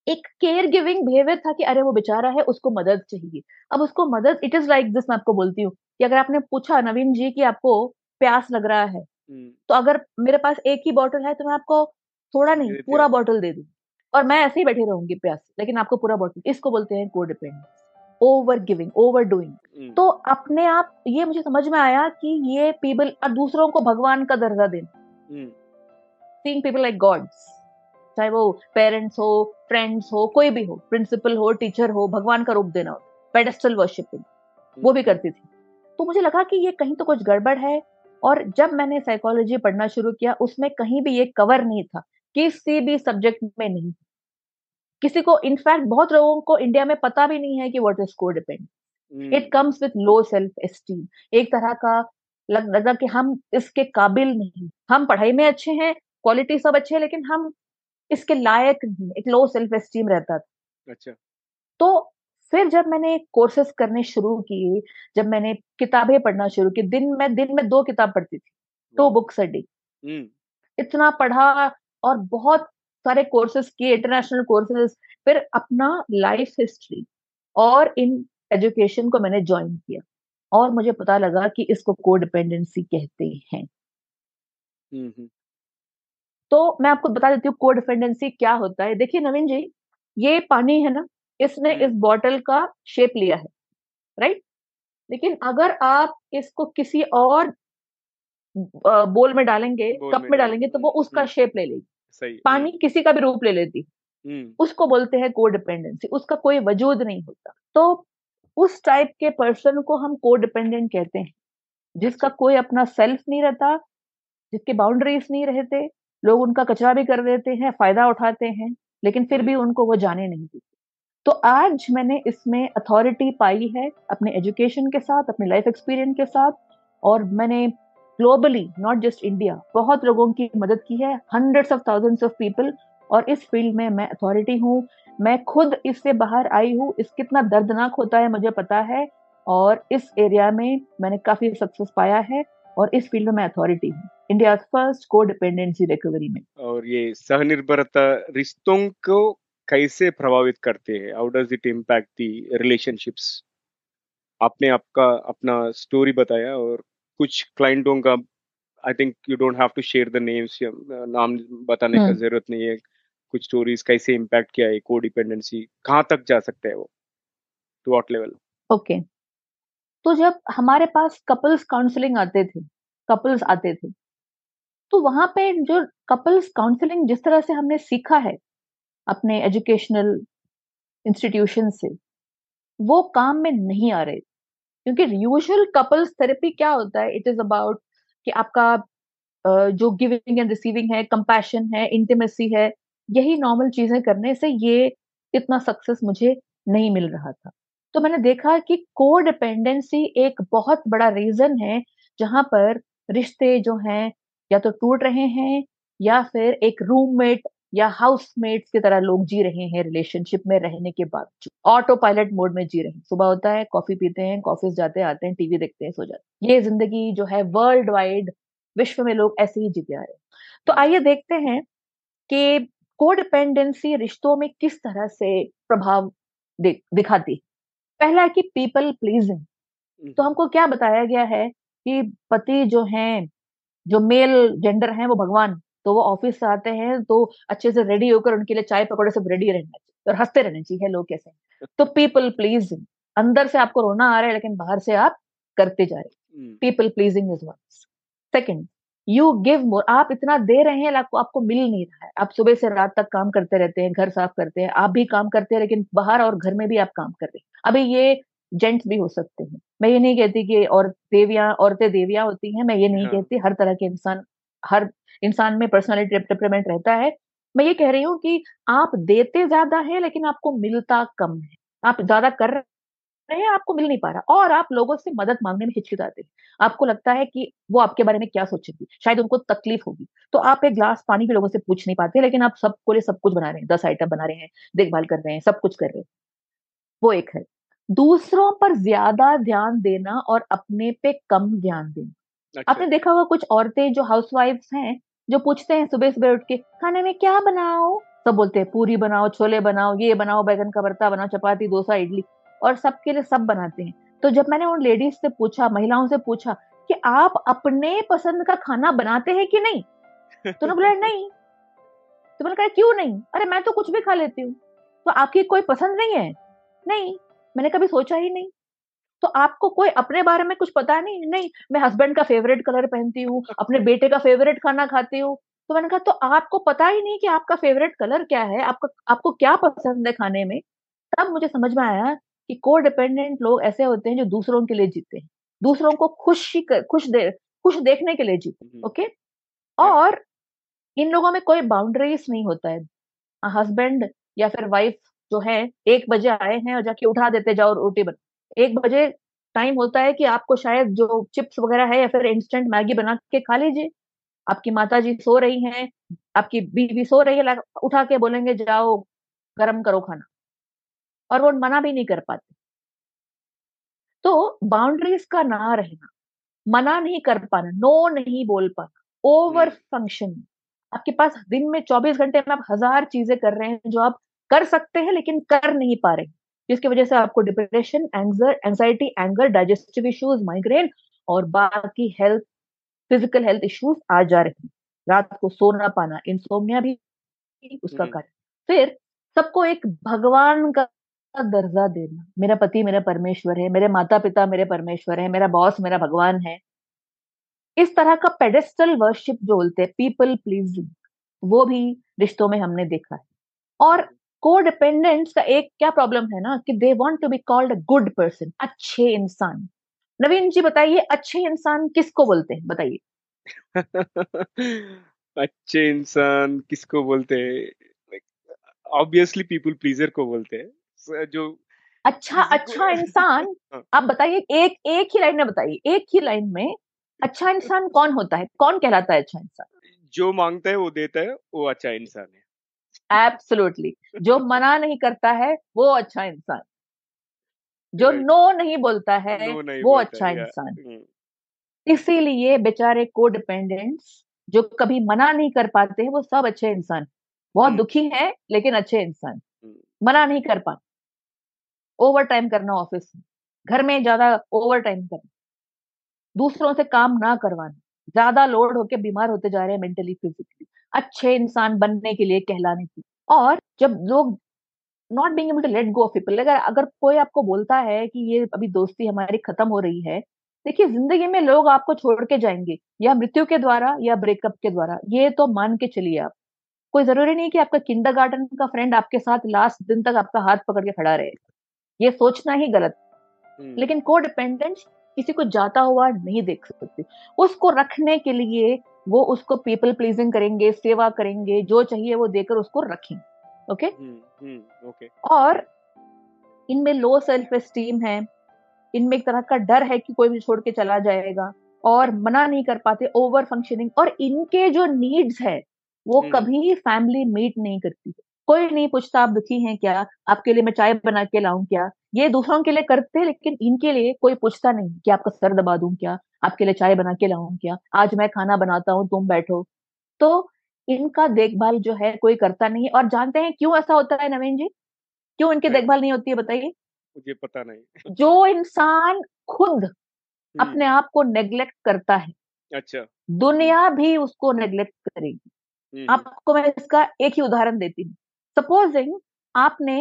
Speaker 2: एक केयर गिविंग बिहेवियर था कि अरे वो बेचारा है उसको मदद चाहिए। अब उसको मदद इट इज़ लाइक दिस मैं आपको बोलती हूँ कि अगर आपने पूछा नवीन जी कि आपको प्यास लग रहा है
Speaker 1: हम्म।
Speaker 2: तो अगर मेरे पास एक ही बॉटल है तो मैं आपको थोड़ा नहीं पूरा बॉटल दे दूँ। और मैं ऐसे ही बैठी रहूँगी प्यास लेकिन आपको पूरा बॉटल इसको बोलते हैं codependence over giving over doing तो अपने आप ये मुझे समझ में आया कि ये पीपल और दूसरों को भगवान का दर्जा देना
Speaker 1: hmm.
Speaker 2: Seeing people like gods चाहे वो पेरेंट्स हो फ्रेंड्स हो कोई भी हो प्रिंसिपल हो टीचर हो भगवान का रूप देना हो पेडेस्टल वर्शिपिंग वो
Speaker 1: हम्म।
Speaker 2: भी करती थी। तो मुझे लगा कि ये कहीं तो कुछ गड़बड़ है और जब मैंने साइकोलॉजी पढ़ना शुरू किया उसमें कहीं भी ये कवर नहीं था किसी भी सब्जेक्ट में नहीं। किसी को इनफैक्ट बहुत लोगों को इंडिया में पता भी नहीं है कि what is codependent comes with low self esteem एक तरह का लग लगा कि हम इसके काबिल नहीं। हम पढ़ाई में अच्छे हैं क्वालिटी सब अच्छे हैं लेकिन हम इसके लायक नहीं एक लो सेल्फ एस्टीम रहता था।
Speaker 1: अच्छा।
Speaker 2: तो फिर जब मैंने कोर्सेस करने शुरू किए जब मैंने किताबें पढ़ना शुरू की दिन में दिन में दो किताब पढ़ती थी। टू बुक्स अ डे इतना पढ़ा और बहुत सारे कोर्सेज किए इंटरनेशनल कोर्सेज फिर अपना लाइफ हिस्ट्री और इन एजुकेशन को मैंने ज्वाइन किया और मुझे पता लगा कि इसको कोडिपेंडेंसी कहते हैं। तो मैं आपको बता देती हूँ कोडिपेंडेंसी क्या होता है। देखिए नवीन जी ये पानी है ना इसने इस बॉटल का शेप लिया है राइट? लेकिन अगर आप इसको किसी और बोल में डालेंगे बोल कप में डालेंगे तो वो उसका शेप ले लेगी। पानी किसी का भी रूप ले लेती। उसको बोलते हैं कोडिपेंडेंसी उसका कोई वजूद नहीं होता। तो उस टाइप के पर्सन को हम कोडिपेंडेंट कहते हैं जिसका अच्छा। कोई अपना सेल्फ नहीं रहता जिसके बाउंड्रीज नहीं रहते लोग उनका कचरा भी कर देते हैं फ़ायदा उठाते हैं लेकिन फिर भी उनको वो जाने नहीं देते तो आज मैंने इसमें अथॉरिटी पाई है अपने एजुकेशन के साथ अपने लाइफ एक्सपीरियंस के साथ और मैंने ग्लोबली नॉट जस्ट इंडिया बहुत लोगों की मदद की है hundreds of thousands of people और इस फ़ील्ड में मैं अथॉरिटी हूँ मैं खुद इससे बाहर आई हूँ इस कितना दर्दनाक होता है मुझे पता है और इस एरिया में मैंने काफ़ी सक्सेस पाया है और इस फ़ील्ड में मैं अथॉरिटी हूँ इंडिया फ़र्स्ट को डिपेंडेंसी रिकवरी में।
Speaker 1: और ये सहनिर्भरता रिश्तों को कैसे प्रभावित करते हैं? How does it impact the relationships आपने आपका अपना स्टोरी बताया और कुछ क्लाइंटों का I think you don't have to share the names नाम बताने का हम्म। ज़रूरत नहीं है। कुछ स्टोरीज कैसे इम्पैक्ट किया है को डिपेंडेंसी कहाँ तक जा सकते हैं वो? टू व्हाट लेवल
Speaker 2: ओके तो जब हमारे पास कपल्स काउंसलिंग आते थे कपल्स आते थे तो वहाँ पे जो कपल्स काउंसलिंग जिस तरह से हमने सीखा है, अपने एजुकेशनल इंस्टीट्यूशन से, वो काम में नहीं आ रहे। क्योंकि यूजुअल कपल्स थेरेपी क्या होता है? इट इज़ अबाउट कि आपका जो गिविंग एंड रिसीविंग है कंपैशन है इंटीमेसी है यही नॉर्मल चीज़ें करने से ये इतना सक्सेस मुझे नहीं मिल रहा था। तो मैंने देखा कि को डिपेंडेंसी एक बहुत बड़ा रीजन है, जहाँ पर रिश्ते जो हैं, या तो टूट रहे हैं, या फिर एक रूममेट या हाउसमेट्स की तरह लोग जी रहे हैं रिलेशनशिप में रहने के बाद ऑटो पायलट मोड में जी रहे हैं। सुबह होता है कॉफ़ी पीते हैं ऑफ़िस जाते आते हैं टीवी देखते हैं, सो जाते हैं। ये ज़िंदगी जो है वर्ल्ड वाइड विश्व में लोग ऐसे ही जीते आ रहे हैं। तो आइए देखते हैं कि कोडिपेंडेंसी रिश्तों में किस तरह से प्रभाव दिखाती? पहला है कि पीपल प्लीजिंग तो हमको क्या बताया गया है कि पति जो हैं जो मेल जेंडर हैं वो भगवान तो वो ऑफ़िस से आते हैं तो अच्छे से रेडी होकर उनके लिए चाय पकौड़े सब रेडी रहना चाहिए और हँसते रहने चाहिए लोग कैसे तो [laughs] पीपल प्लीजिंग अंदर से आपको रोना आ रहा है लेकिन बाहर से आप करते जा रहे people pleasing is one second you give more आप इतना दे रहे हैं आपको आपको मिल नहीं रहा है। आप सुबह से रात तक काम करते रहते हैं घर साफ़ करते हैं आप भी काम करते हैं लेकिन बाहर और घर में भी आप काम कर रहे हैं। अभी ये जेंट्स भी हो सकते हैं। मैं ये नहीं कहती कि और देवियाँ औरतें देवियाँ होती हैं मैं ये नहीं हाँ. कहती। हर तरह के इंसान हर इंसान में पर्सनालिटी टेम्परामेंट रहता है। मैं ये कह रही हूँ कि आप देते ज़्यादा है लेकिन आपको मिलता कम है। आप ज़्यादा कर रहे हैं आपको मिल नहीं पा रहा और आप लोगों से मदद मांगने में हिचकिचाते हैं। आपको लगता है कि वो आपके बारे में क्या सोचेंगे? शायद उनको तकलीफ़ होगी। तो आप एक ग्लास पानी के लोगों से पूछ नहीं पाते लेकिन आप सबको लिए सब कुछ बना रहे हैं। दस आइटम बना रहे हैं देखभाल कर रहे हैं सब कुछ कर रहे हैं। वो एक है। दूसरों पर ज़्यादा ध्यान देना और अपने पे कम ध्यान देना। अच्छा। आपने देखा होगा कुछ औरतें जो हाउसवाइफ्स हैं जो पूछते हैं सुबह सुबह उठ के खाने में क्या बनाओ? सब बोलते हैं पूरी बनाओ छोले बनाओ ये बनाओ बैगन का भरता बनाओ चपाती डोसा इडली। और सबके लिए सब बनाते हैं। तो जब मैंने उन लेडीज़ से पूछा महिलाओं से पूछा कि आप अपने पसंद का खाना बनाते हैं कि नहीं? [laughs] तो उन्होंने बोला नहीं। तो मैंने कहा क्यों नहीं? अरे मैं तो कुछ भी खा लेती हूँ। तो आपकी कोई पसंद नहीं है? नहीं। मैंने कभी सोचा ही नहीं। तो आपको कोई अपने बारे में कुछ पता नहीं? नहीं मैं हस्बैंड का फेवरेट कलर पहनती हूँ अपने बेटे का फेवरेट खाना खाती हूँ। तो मैंने कहा तो आपको पता ही नहीं कि आपका फेवरेट कलर क्या है? आपका आपको क्या पसंद है खाने में? तब मुझे समझ में आया कि को डिपेंडेंट लोग ऐसे होते हैं जो दूसरों के लिए जीते हैं। दूसरों को खुशी कर, खुश दे खुश देखने के लिए जीते ओके और इन लोगों में कोई बाउंड्रीज नहीं होता है। हस्बैंड या फिर वाइफ जो है एक बजे आए हैं और जाके उठा देते जाओ रोटी बना। एक बजे टाइम होता है कि आपको शायद जो चिप्स वगैरह है या फिर इंस्टेंट मैगी बना के खा लीजिए। आपकी माता जी सो रही हैं आपकी बीवी सो रही है उठा के बोलेंगे जाओ गर्म करो खाना। और वो मना भी नहीं कर पाते। तो बाउंड्रीज का ना रहना मना नहीं कर पाना नो नहीं बोल पाना ओवर फ़ंक्शन आपके पास दिन में 24 घंटे में आप हज़ार चीज़ें कर रहे हैं जो आप कर सकते हैं लेकिन कर नहीं पा रहे जिसकी वजह से आपको depression anger anxiety anger digestive issues migraine और बाकी हेल्थ फ़िज़िकल हेल्थ इश्यूज़ आ जा रहे हैं। रात को सोना पाना इंसोमिया भी उसका कारण। फिर सबको एक भगवान का दर्जा देना। मेरा पति मेरा परमेश्वर है, मेरे माता पिता मेरे परमेश्वर है, मेरा बॉस मेरा भगवान है। इस तरह का पेडेस्टल वर्शिप जो बोलते हैं पीपल प्लीजिंग वो भी रिश्तों में हमने देखा है। और को डिपेंडेंट्स का एक क्या प्रॉब्लम है ना कि they want to be called good person अच्छे इंसान। नवीन जी बताइए, अच्छे इंसान किसको बोलते हैं? बताइए। [laughs]
Speaker 1: अच्छे इंसान किसको बोलते हैं? ऑब्वियसली पीपल प्लीजर को बोलते हैं। जो
Speaker 2: अच्छा अच्छा इंसान [laughs] हाँ। आप बताइए एक एक ही लाइन में बताइए एक ही लाइन में अच्छा इंसान कौन होता है कौन कहलाता है अच्छा इंसान
Speaker 1: जो माँगता है वो देता है वो अच्छा इंसान है
Speaker 2: एब्सोल्युटली जो [laughs] मना नहीं करता है वो अच्छा इंसान जो नो नहीं बोलता है नहीं वो बोलता अच्छा इंसान हम्म। इसीलिए बेचारे को डिपेंडेंट्स जो कभी मना नहीं कर पाते हैं वो सब अच्छे इंसान बहुत हम्म। दुखी है लेकिन अच्छे इंसान हम्म। मना नहीं कर पाते ओवर टाइम करना ऑफ़िस में। घर में ज़्यादा ओवर टाइम करना। दूसरों से काम ना करवाना। ज़्यादा लोड होके बीमार होते जा रहे हैं मेंटली, फिजिकली। अच्छे इंसान बनने के लिए कहलाने की। और जब लोग not being able to let go of people अगर अगर कोई आपको बोलता है कि ये अभी दोस्ती हमारी खत्म हो रही है, देखिए, ज़िंदगी में लोग आपको छोड़ के जाएँगे, या मृत्यु के द्वारा, या ब्रेकअप के द्वारा। ये तो मान के चलिए आप। कोई ज़रूरी नहीं कि आपका किंडर गार्डन का फ्रेंड आपके साथ लास्ट दिन तक आपका हाथ पकड़ के खड़ा रहे। ये सोचना ही गलत हम्म। लेकिन को डिपेंडेंस किसी को जाता हुआ नहीं देख सकते। उसको रखने के लिए वो उसको पीपल प्लीजिंग करेंगे सेवा करेंगे जो चाहिए वो देकर उसको रखेंगे ओके ओके और इनमें लो सेल्फ एस्टीम है इनमें एक तरह का डर है कि कोई भी छोड़ के चला जाएगा और मना नहीं कर पाते ओवर फंक्शनिंग और इनके जो नीड्स है वो हम्म। कभी फैमिली मीट नहीं करती। कोई नहीं पूछता आप दुखी हैं क्या? आपके लिए मैं चाय बना के लाऊं क्या? ये दूसरों के लिए करते हैं लेकिन इनके लिए कोई पूछता नहीं कि आपका सर दबा दूँ क्या? आपके लिए चाय बना के लाऊं क्या? आज मैं खाना बनाता हूँ तुम बैठो। तो इनका देखभाल जो है कोई करता नहीं और जानते हैं क्यों ऐसा होता है नवीन जी? क्यों इनकी देखभाल नहीं होती है बताइए।
Speaker 1: मुझे पता नहीं।
Speaker 2: जो इंसान खुद हम्म। अपने आप को नेग्लेक्ट करता है
Speaker 1: अच्छा।
Speaker 2: दुनिया भी उसको नेग्लेक्ट करेगी। हम्म। आपको मैं इसका एक ही उदाहरण देती हूँ। सपोजिंग आपने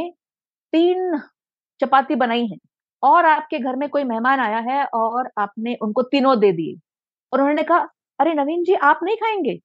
Speaker 2: तीन चपाती बनाई है और आपके घर में कोई मेहमान आया है और आपने उनको तीनों दे दिए और उन्होंने कहा अरे नवीन जी आप नहीं खाएँगे?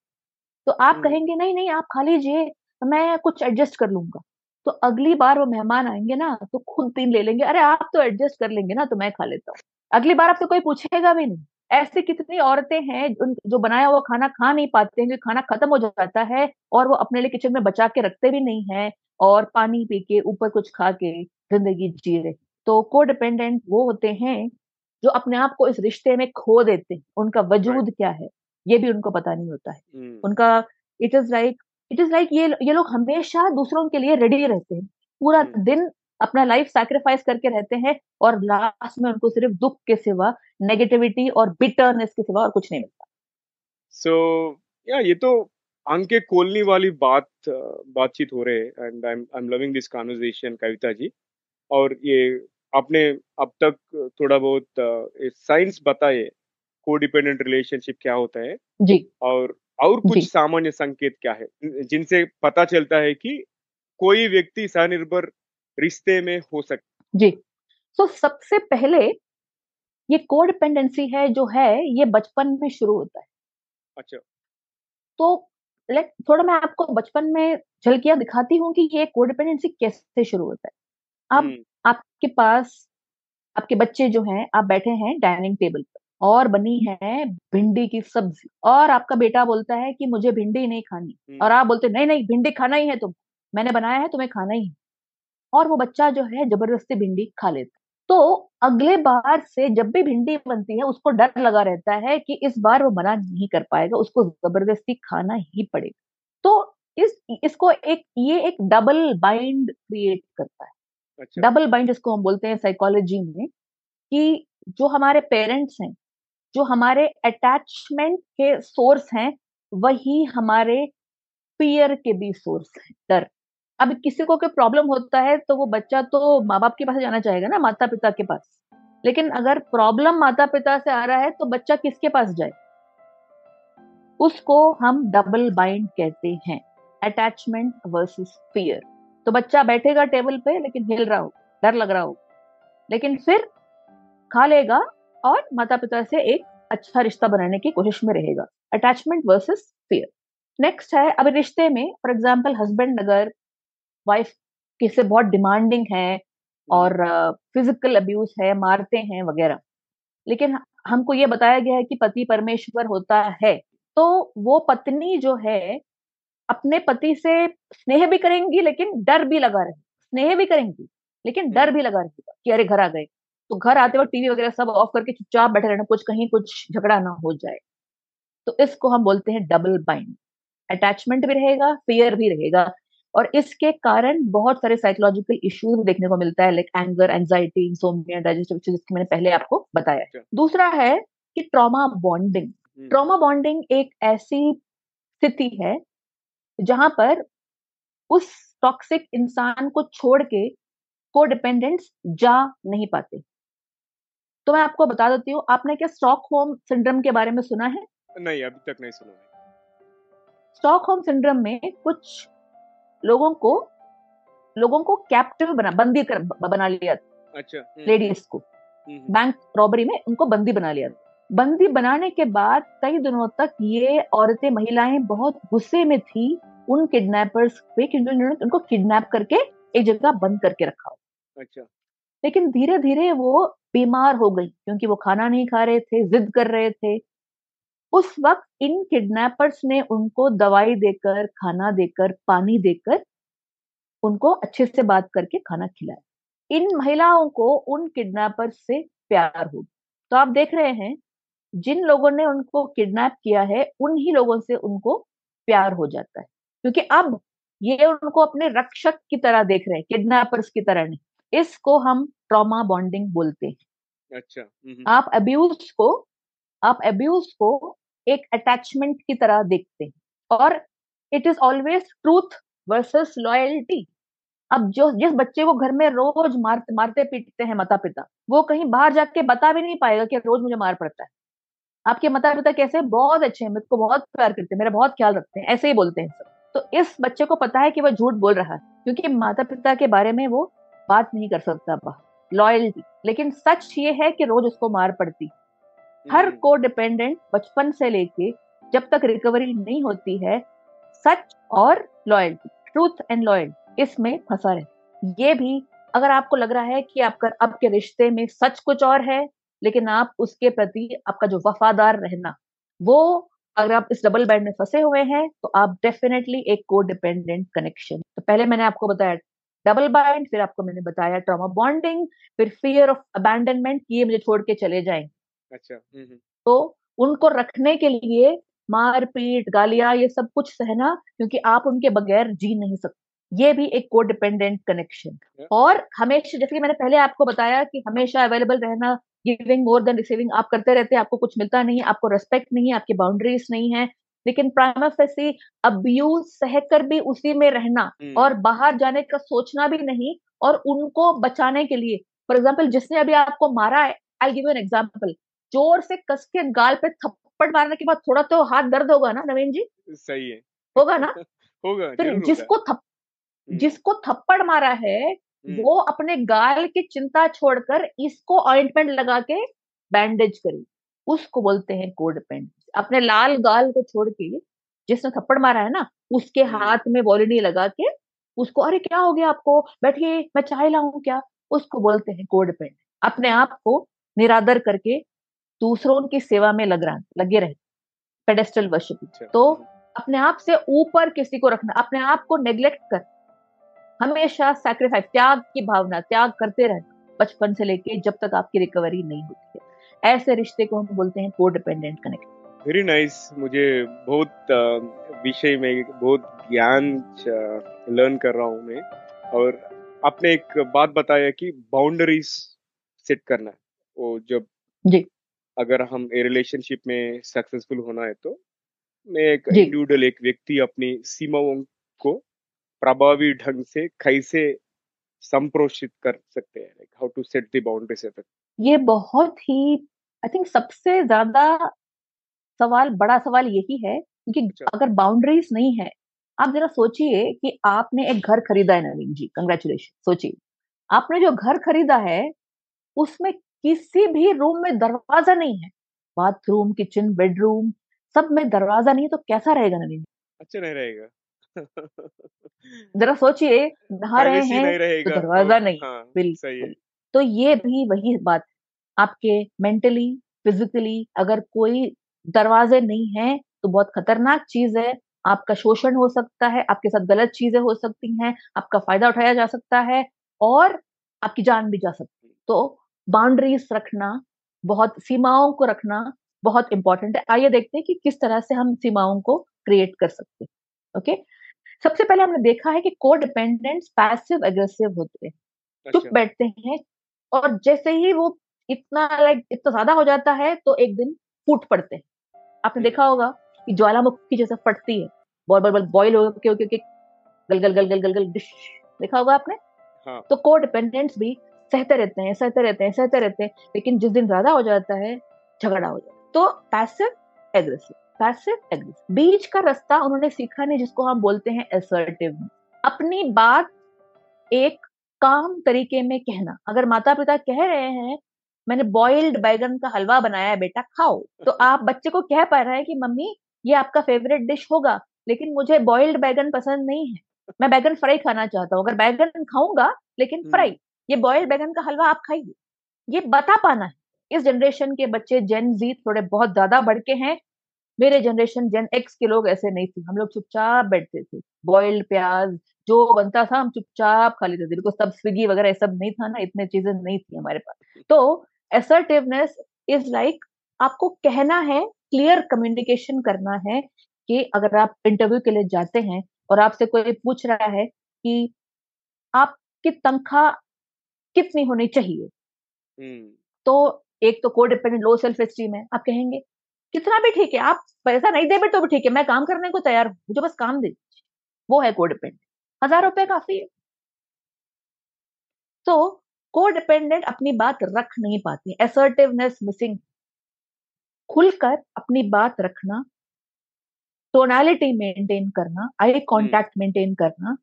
Speaker 2: तो आप। कहेंगे नहीं नहीं आप खा लीजिए मैं कुछ एडजस्ट कर लूँगा। तो अगली बार वो मेहमान आएँगे ना तो खुद तीन ले लेंगे अरे आप तो एडजस्ट कर लेंगे ना तो मैं खा लेता हूँ। अगली बार आपसे कोई पूछेगा भी नहीं। ऐसी कितनी औरतें हैं जो बनाया हुआ खाना खा नहीं पाते हैं खाना खत्म हो जाता है और वो अपने लिए किचन में बचा के रखते भी नहीं है और पानी पी के ऊपर कुछ खा के ज़िंदगी जी रहे। तो को डिपेंडेंट वो होते हैं जो अपने आप को इस रिश्ते में खो देते हैं। उनका वजूद क्या है ये भी उनको पता नहीं होता है। hmm. उनका it is like it is like ये ये लोग हमेशा दूसरों के लिए रेडी रहते हैं। पूरा hmm. दिन अपना लाइफ सैक्रिफाइस करके रहते हैं और लास्ट में उनको सिर्फ़ दुख के सिवा नेगेटिविटी और बिटरनेस के सिवा और कुछ नहीं मिलता।
Speaker 1: सो so, या yeah, ये तो अंके खोलने वाली बात बातचीत हो रहे हैं and I am loving this conversation Kavita ji. और ये आपने अब तक थोड़ा बहुत साइंस बताए कोडिपेंडेंट रिलेशनशिप क्या होता है।
Speaker 2: जी।
Speaker 1: और और कुछ सामान्य संकेत क्या है? जिनसे पता चलता है कि कोई व्यक्ति स्वनिर्भर रिश्ते में हो सकता
Speaker 2: जी। तो सबसे पहले ये कोडिपेंडेंसी है जो है ये बचपन में शुरू होता है।
Speaker 1: अच्छा।
Speaker 2: तो लेट थोड़ा मैं आपको बचपन में झलकियाँ दिखाती हूँ कि ये कोडिपेंडेंसी कैसे शुरू होता है। अब हम्म। आपके पास आपके बच्चे जो हैं आप बैठे हैं डाइनिंग टेबल पर और बनी है भिंडी की सब्ज़ी और आपका बेटा बोलता है कि मुझे भिंडी नहीं खानी हम्म। और आप बोलते नहीं नहीं भिंडी खाना ही है तुम मैंने बनाया है तुम्हें खाना ही है। और वो बच्चा जो है ज़बरदस्ती भिंडी खा लेता तो अगले बार से जब भी भिंडी बनती है उसको डर लगा रहता है कि इस बार वो मना नहीं कर पाएगा उसको ज़बरदस्ती खाना ही पड़ेगा। तो इस इसको एक ये एक डबल बाइंड क्रिएट करता है। अच्छा। डबल बाइंड जिसको हम बोलते हैं साइकोलॉजी में कि जो हमारे पेरेंट्स हैं जो हमारे अटैचमेंट के सोर्स हैं वही हमारे पियर के भी सोर्स है डर। अब किसी को कोई प्रॉब्लम होता है तो वो बच्चा तो माँ बाप के पास जाना चाहेगा ना माता पिता के पास। लेकिन अगर प्रॉब्लम माता पिता से आ रहा है तो बच्चा किसके पास जाए? उसको हम डबल बाइंड कहते हैं अटैचमेंट वर्सेस फियर तो बच्चा बैठेगा टेबल पे, लेकिन हिल रहा हो, डर लग रहा हो, लेकिन फिर खा लेगा और माता पिता से एक अच्छा रिश्ता बनाने की कोशिश में रहेगा। अटैचमेंट वर्सेस फियर नेक्स्ट है अभी रिश्ते में फॉर एग्ज़ाम्पल हस्बैंड अगर वाइफ किसे बहुत डिमांडिंग है और फ़िज़िकल uh, अब्यूज है मारते हैं वगैरह। लेकिन हमको ये बताया गया है कि पति परमेश्वर होता है तो वो पत्नी जो है अपने पति से स्नेह भी करेंगी लेकिन डर भी लगा रहे। स्नेह भी करेंगी लेकिन डर भी लगा रहेगा कि अरे घर आ गए। तो घर आते वक्त टीवी वगैरह सब ऑफ़ करके चुपचाप बैठे रहना कुछ कहीं कुछ झगड़ा ना हो जाए। तो इसको हम बोलते हैं डबल बाइंड अटैचमेंट भी रहेगा फियर भी रहेगा। और इसके कारण बहुत सारे साइकोलॉजिकल इश्यूज़ देखने को मिलता है like anger anxiety insomnia digestive जिसकी मैंने पहले आपको बताया। अच्छा। दूसरा है कि ट्रॉमा बॉन्डिंग ट्रॉमा बॉन्डिंग एक ऐसी स्थिति है जहाँ पर उस टॉक्सिक इंसान को छोड़ के को डिपेंडेंट्स जा नहीं पाते। तो मैं आपको बता देती हूँ आपने क्या स्टॉक होम सिंड्रम के बारे में सुना है?
Speaker 1: नहीं अभी तक नहीं सुना
Speaker 2: स्टॉक होम सिंड्रम में कुछ लोगों को लोगों को कैप्टिव बना बंदी कर बना लिया
Speaker 1: अच्छा
Speaker 2: लेडीज़ हम्म। को। बैंक हम्म। रॉबरी में उनको बंदी बना लिया। बंदी बनाने के बाद कई दिनों तक ये औरतें महिलाएँ बहुत गुस्से में थी उन किडनैपर्स पे उनको किडनैप करके एक जगह बंद करके रखा।
Speaker 1: अच्छा।
Speaker 2: लेकिन धीरे धीरे वो बीमार हो गई क्योंकि वो खाना नहीं खा रहे थे जिद कर रहे थे। उस वक्त इन किडनैपर्स ने उनको दवाई देकर खाना देकर पानी देकर उनको अच्छे से बात करके खाना खिलाया। इन महिलाओं को उन किडनैपर्स से प्यार हो तो आप देख रहे हैं जिन लोगों ने उनको किडनैप किया है उन ही लोगों से उनको प्यार हो जाता है। क्योंकि अब ये उनको अपने रक्षक की तरह देख रहे हैं किडनैपर्स की तरह नहीं। इसको हम ट्रॉमा बॉन्डिंग बोलते हैं।
Speaker 1: अच्छा
Speaker 2: आप अब्यूज को आप अब्यूज को एक अटैचमेंट की तरह देखते हैं। और it is always truth versus loyalty अब जो, जिस बच्चे को घर में रोज मारते मारते पीटते हैं माता पिता वो कहीं बाहर जाके बता भी नहीं पाएगा कि रोज मुझे मार पड़ता है। आपके माता पिता कैसे? बहुत अच्छे हैं मुझको बहुत प्यार करते हैं, मेरा बहुत ख्याल रखते हैं, ऐसे ही बोलते हैं सब। तो इस बच्चे को पता है कि वह झूठ बोल रहा है, क्योंकि माता पिता के बारे में वो बात नहीं कर सकता लॉयल्टी लेकिन सच ये है कि रोज उसको मार पड़ती। हर को डिपेंडेंट बचपन से लेके जब तक रिकवरी नहीं होती है सच और लॉयल्टी ट्रूथ एंड लॉयल्टी इसमें फंसा रहे। ये भी अगर आपको लग रहा है कि आपका आपके रिश्ते में सच कुछ और है लेकिन आप उसके प्रति आपका जो वफादार रहना वो अगर आप इस डबल बैंड में फंसे हुए हैं तो आप डेफिनेटली एक को डिपेंडेंट कनेक्शन तो पहले मैंने आपको बताया डबल बाइंड फिर आपको मैंने बताया ट्रॉमा बॉन्डिंग फिर फियर ऑफ़ अबैंडनमेंट ये मुझे छोड़ के चले जाएँगे।
Speaker 1: अच्छा।
Speaker 2: तो उनको रखने के लिए मार पीट गालियाँ ये सब कुछ सहना क्योंकि आप उनके बगैर जी नहीं सकते ये भी एक को डिपेंडेंट कनेक्शन और हमेशा जैसे कि मैंने पहले आपको बताया कि हमेशा अवेलेबल रहना गिविंग मोर देन रिसीविंग आप करते रहते हैं आपको कुछ मिलता नहीं आपको रेस्पेक्ट नहीं है आपकी बाउंड्रीज नहीं है लेकिन प्राइमाफेसी अब्यूज सहकर भी उसी में रहना। और बाहर जाने का सोचना भी नहीं और उनको बचाने के लिए। फॉर एग्ज़ाम्पल जिसने अभी आपको मारा है आई गिव एन एग्ज़ाम्पल ज़ोर से कस के गाल पे थप्पड़ मारने के बाद थोड़ा तो हाथ दर्द होगा ना नवीन जी?
Speaker 1: सही है।
Speaker 2: होगा ना? [laughs]
Speaker 1: होगा
Speaker 2: फिर जिसको थप हम्म। जिसको थप्पड़ मारा है हम्म। वो अपने गाल की चिंता छोड़कर इसको ऑइंटमेंट लगा के बैंडेज करी। उसको बोलते हैं कोड पेंट अपने लाल गाल को छोड़ के जिसने थप्पड़ मारा है ना उसके हम्म। हाथ में वॉलिनी लगा के उसको अरे क्या हो गया आपको? बैठिए मैं चाय लाऊं क्या? उसको बोलते हैं कोड पेंट अपने आप को निरादर करके दूसरों की सेवा में लग रहा लगे रहे पेडेस्टल वर्शिप अच्छा। तो अपने आप से ऊपर किसी को रखना अपने आप को नेग्लेक्ट कर। हमेशा सैक्रिफाइस त्याग की भावना त्याग करते रहना बचपन से लेके जब तक आपकी रिकवरी नहीं होती है। ऐसे रिश्ते को हम बोलते हैं को डिपेंडेंट कनेक्ट
Speaker 1: वेरी नाइस मुझे बहुत विषय में बहुत ज्ञान लर्न कर रहा हूँ मैं। और आपने एक बात बताया कि बाउंड्रीज सेट करना वो जब
Speaker 2: जी।
Speaker 1: अगर हम रिलेशनशिप में सक्सेसफुल होना है तो मैं एक इंडिविजुअल एक व्यक्ति अपनी सीमाओं को प्रभावी ढंग से कैसे संप्रोषित कर सकते हैं like how to set the boundaries
Speaker 2: ये बहुत ही आई थिंक सबसे ज़्यादा सवाल बड़ा सवाल यही है क्योंकि
Speaker 1: अच्छा।
Speaker 2: अगर बाउंड्रीज नहीं है आप जरा सोचिए कि आपने एक घर खरीदा है नवीन जी कंग्रेचुलेशन सोचिए। आपने जो घर खरीदा है उसमें किसी भी रूम में दरवाज़ा नहीं है। बाथरूम किचन बेडरूम सब में दरवाज़ा नहीं है तो कैसा रहेगा नवीन?
Speaker 1: अच्छा नहीं रहेगा।
Speaker 2: जरा सोचिए नहा रहे हैं तो दरवाज़ा नहीं
Speaker 1: हाँ
Speaker 2: बिल्कुल। तो ये भी वही बात आपके मेंटली फिजिकली अगर कोई दरवाजे नहीं है तो बहुत खतरनाक चीज़ है। आपका शोषण हो सकता है आपके साथ गलत चीज़ें हो सकती हैं आपका फ़ायदा उठाया जा सकता है और आपकी जान भी जा सकती है। तो बाउंड्रीज रखना बहुत सीमाओं को रखना बहुत इंपॉर्टेंट है। आइए देखते हैं कि किस तरह से हम सीमाओं को क्रिएट कर सकते हैं। ओके सबसे पहले हमने देखा है कि को डिपेंडेंट्स पैसिव एग्रेसिव होते हैं। चुप
Speaker 1: अच्छा।
Speaker 2: बैठते हैं और जैसे ही वो इतना लाइक इतना ज़्यादा हो जाता है तो एक दिन फूट पड़ते हैं। आपने देखा होगा कि ज्वालामुखी जैसे फटती है। बॉल बॉल बॉल बॉयल हो के के गल गल गल गल गल गल डिश देखा होगा आपने?
Speaker 1: हाँ।
Speaker 2: तो को डिपेंडेंट्स भी सहते रहते हैं सहते रहते हैं सहते रहते हैं लेकिन जिस दिन ज़्यादा हो जाता है झगड़ा हो जाता है। तो पैसिव एग्रेसिव पैसिव एग्रेसिव बीच का रास्ता उन्होंने सीखा नहीं जिसको हम बोलते हैं असर्टिव अपनी बात एक काम तरीके में कहना। अगर माता पिता कह रहे हैं मैंने बॉइल्ड बैगन का हलवा बनाया है बेटा खाओ। तो [laughs] आप बच्चे को कह पा रहे हैं कि मम्मी ये आपका फेवरेट डिश होगा लेकिन मुझे बॉइल्ड बैगन पसंद नहीं है। मैं बैगन फ्राई खाना चाहता हूँ। अगर बैगन खाऊँगा लेकिन
Speaker 1: हम्म।
Speaker 2: फ्राई ये बॉइल्ड बैगन का हलवा आप खाइए। ये बता पाना है। इस जनरेशन के बच्चे जेन जी थोड़े बहुत ज़्यादा बढ़ के हैं। मेरे जनरेशन जेन एक्स के लोग ऐसे नहीं थे। हम लोग चुपचाप बैठते थे। बॉइल्ड प्याज, जो बनता था हम चुपचाप खा लेते थे। बिकॉज़ सब स्विगी वगैरह सब नहीं था ना, इतने चीज़ें नहीं थी हमारे पास। तो असर्टिवनेस इज़ लाइक आपको कहना है क्लियर कम्युनिकेशन करना है कि अगर आप इंटरव्यू के लिए जाते हैं और आपसे कोई पूछ रहा है कि आपकी तनख्वाह कितनी होनी चाहिए।
Speaker 1: हम्म।
Speaker 2: तो एक तो को डिपेंडेंट लो सेल्फ एस्टीम है आप कहेंगे कितना भी ठीक है आप पैसा नहीं दे तो भी ठीक है मैं काम करने को तैयार हूँ मुझे बस काम दे वो है को डिपेंडेंट हज़ार रुपए काफ़ी है। तो को डिपेंडेंट अपनी बात रख नहीं पाती। असर्टिवनेस मिसिंग खुलकर अपनी बात रखना टोनालिटी मेंटेन करना आई कांटेक्ट मेंटेन करना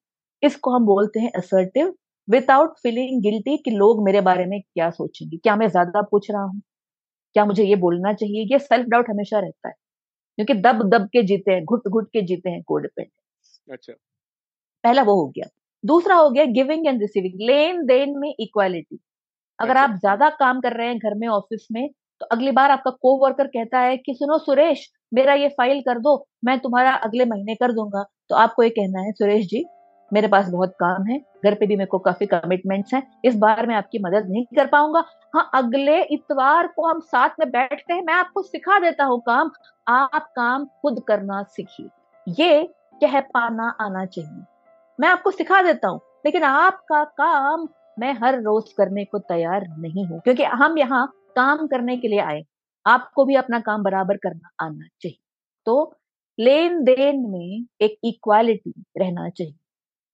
Speaker 2: इसको हम बोलते हैं असर्टिव विदाउट फीलिंग गिल्टी कि लोग मेरे बारे में क्या सोचेंगे? क्या मैं ज़्यादा पूछ रहा हूँ? क्या मुझे ये बोलना चाहिए? ये सेल्फ डाउट हमेशा रहता है। क्योंकि दब दब के जीते हैं घुट घुट के जीते हैं को डिपेंडेंट
Speaker 1: अच्छा।
Speaker 2: पहला वो हो गया। दूसरा हो गया गिविंग एंड रिसीविंग लेन देन में इक्वालिटी अगर
Speaker 1: अच्छा।
Speaker 2: आप ज़्यादा काम कर रहे हैं घर में ऑफ़िस में तो अगली बार आपका को वर्कर कहता है कि सुनो सुरेश मेरा ये फ़ाइल कर दो मैं तुम्हारा अगले महीने कर दूँगा। तो आपको ये कहना है सुरेश जी मेरे पास बहुत काम है, घर पे भी मेरे को काफ़ी कमिटमेंट्स हैं, इस बार मैं आपकी मदद नहीं कर पाऊँगा। हाँ अगले इतवार को हम साथ में बैठते हैं, मैं आपको सिखा देता हूँ काम, आप काम खुद करना सीखिए, ये कह पाना आना चाहिए। मैं आपको सिखा देता हूँ, लेकिन आपका काम मैं हर रोज करने को तैयार नहीं हूँ, क्योंकि हम यहाँ काम करने के लिए आए, आपको भी अपना काम बराबर करना आना चाहिए। तो लेन देन में एक इक्वालिटी रहना चाहिए।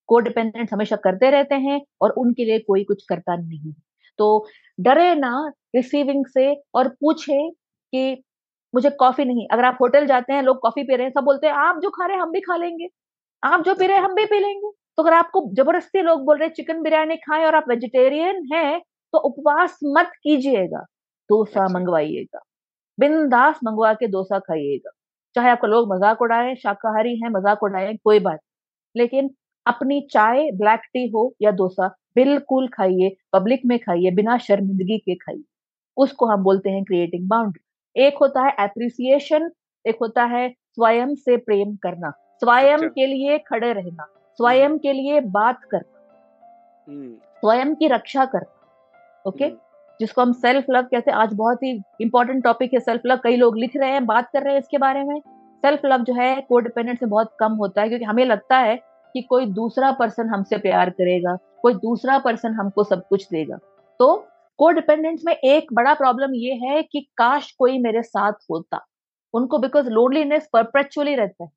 Speaker 2: को डिपेंडेंट हमेशा करते रहते हैं और उनके लिए कोई कुछ करता नहीं। तो डरे ना रिसीविंग से और पूछे कि मुझे कॉफ़ी नहीं अगर आप होटल जाते हैं लोग कॉफ़ी पी रहे हैं सब बोलते हैं आप जो खा रहे हैं हम भी खा लेंगे। आप जो पी रहे हैं हम भी पी लेंगे। तो अगर आपको ज़बरदस्ती लोग बोल रहे हैं चिकन बिरयानी खाएँ और आप वेजिटेरियन हैं तो उपवास मत कीजिएगा डोसा
Speaker 1: अच्छा।
Speaker 2: मंगवाइएगा बिंदास मंगवा के डोसा खाइएगा। चाहे आपका लोग मज़ाक उड़ाए शाकाहारी हैं मज़ाक उड़ाए कोई बात लेकिन अपनी चाय ब्लैक टी हो या डोसा बिल्कुल खाइए पब्लिक में खाइए बिना शर्मिंदगी के खाइए। उसको हम बोलते हैं क्रिएटिंग बाउंड्री एक होता है एप्रिसिएशन एक होता है स्वयं से प्रेम करना। स्वयं
Speaker 1: अच्छा।
Speaker 2: के लिए खड़े रहना स्वयं के लिए बात करना।
Speaker 1: हम्म।
Speaker 2: स्वयं की रक्षा करना ओके?
Speaker 1: हम्म।
Speaker 2: जिसको हम सेल्फ लव कहते हैं आज बहुत ही इंपॉर्टेंट टॉपिक है सेल्फ लव कई लोग लिख रहे हैं बात कर रहे हैं इसके बारे में। सेल्फ लव जो है कोडिपेंडेंट से बहुत कम होता है क्योंकि हमें लगता है कि कोई दूसरा पर्सन हमसे प्यार करेगा, कोई दूसरा पर्सन हमको सब कुछ देगा। तो को डिपेंडेंस में एक बड़ा प्रॉब्लम ये है कि काश कोई मेरे साथ होता। उनको बिकॉज़ लोनलीनेस परपेचुअली रहता है।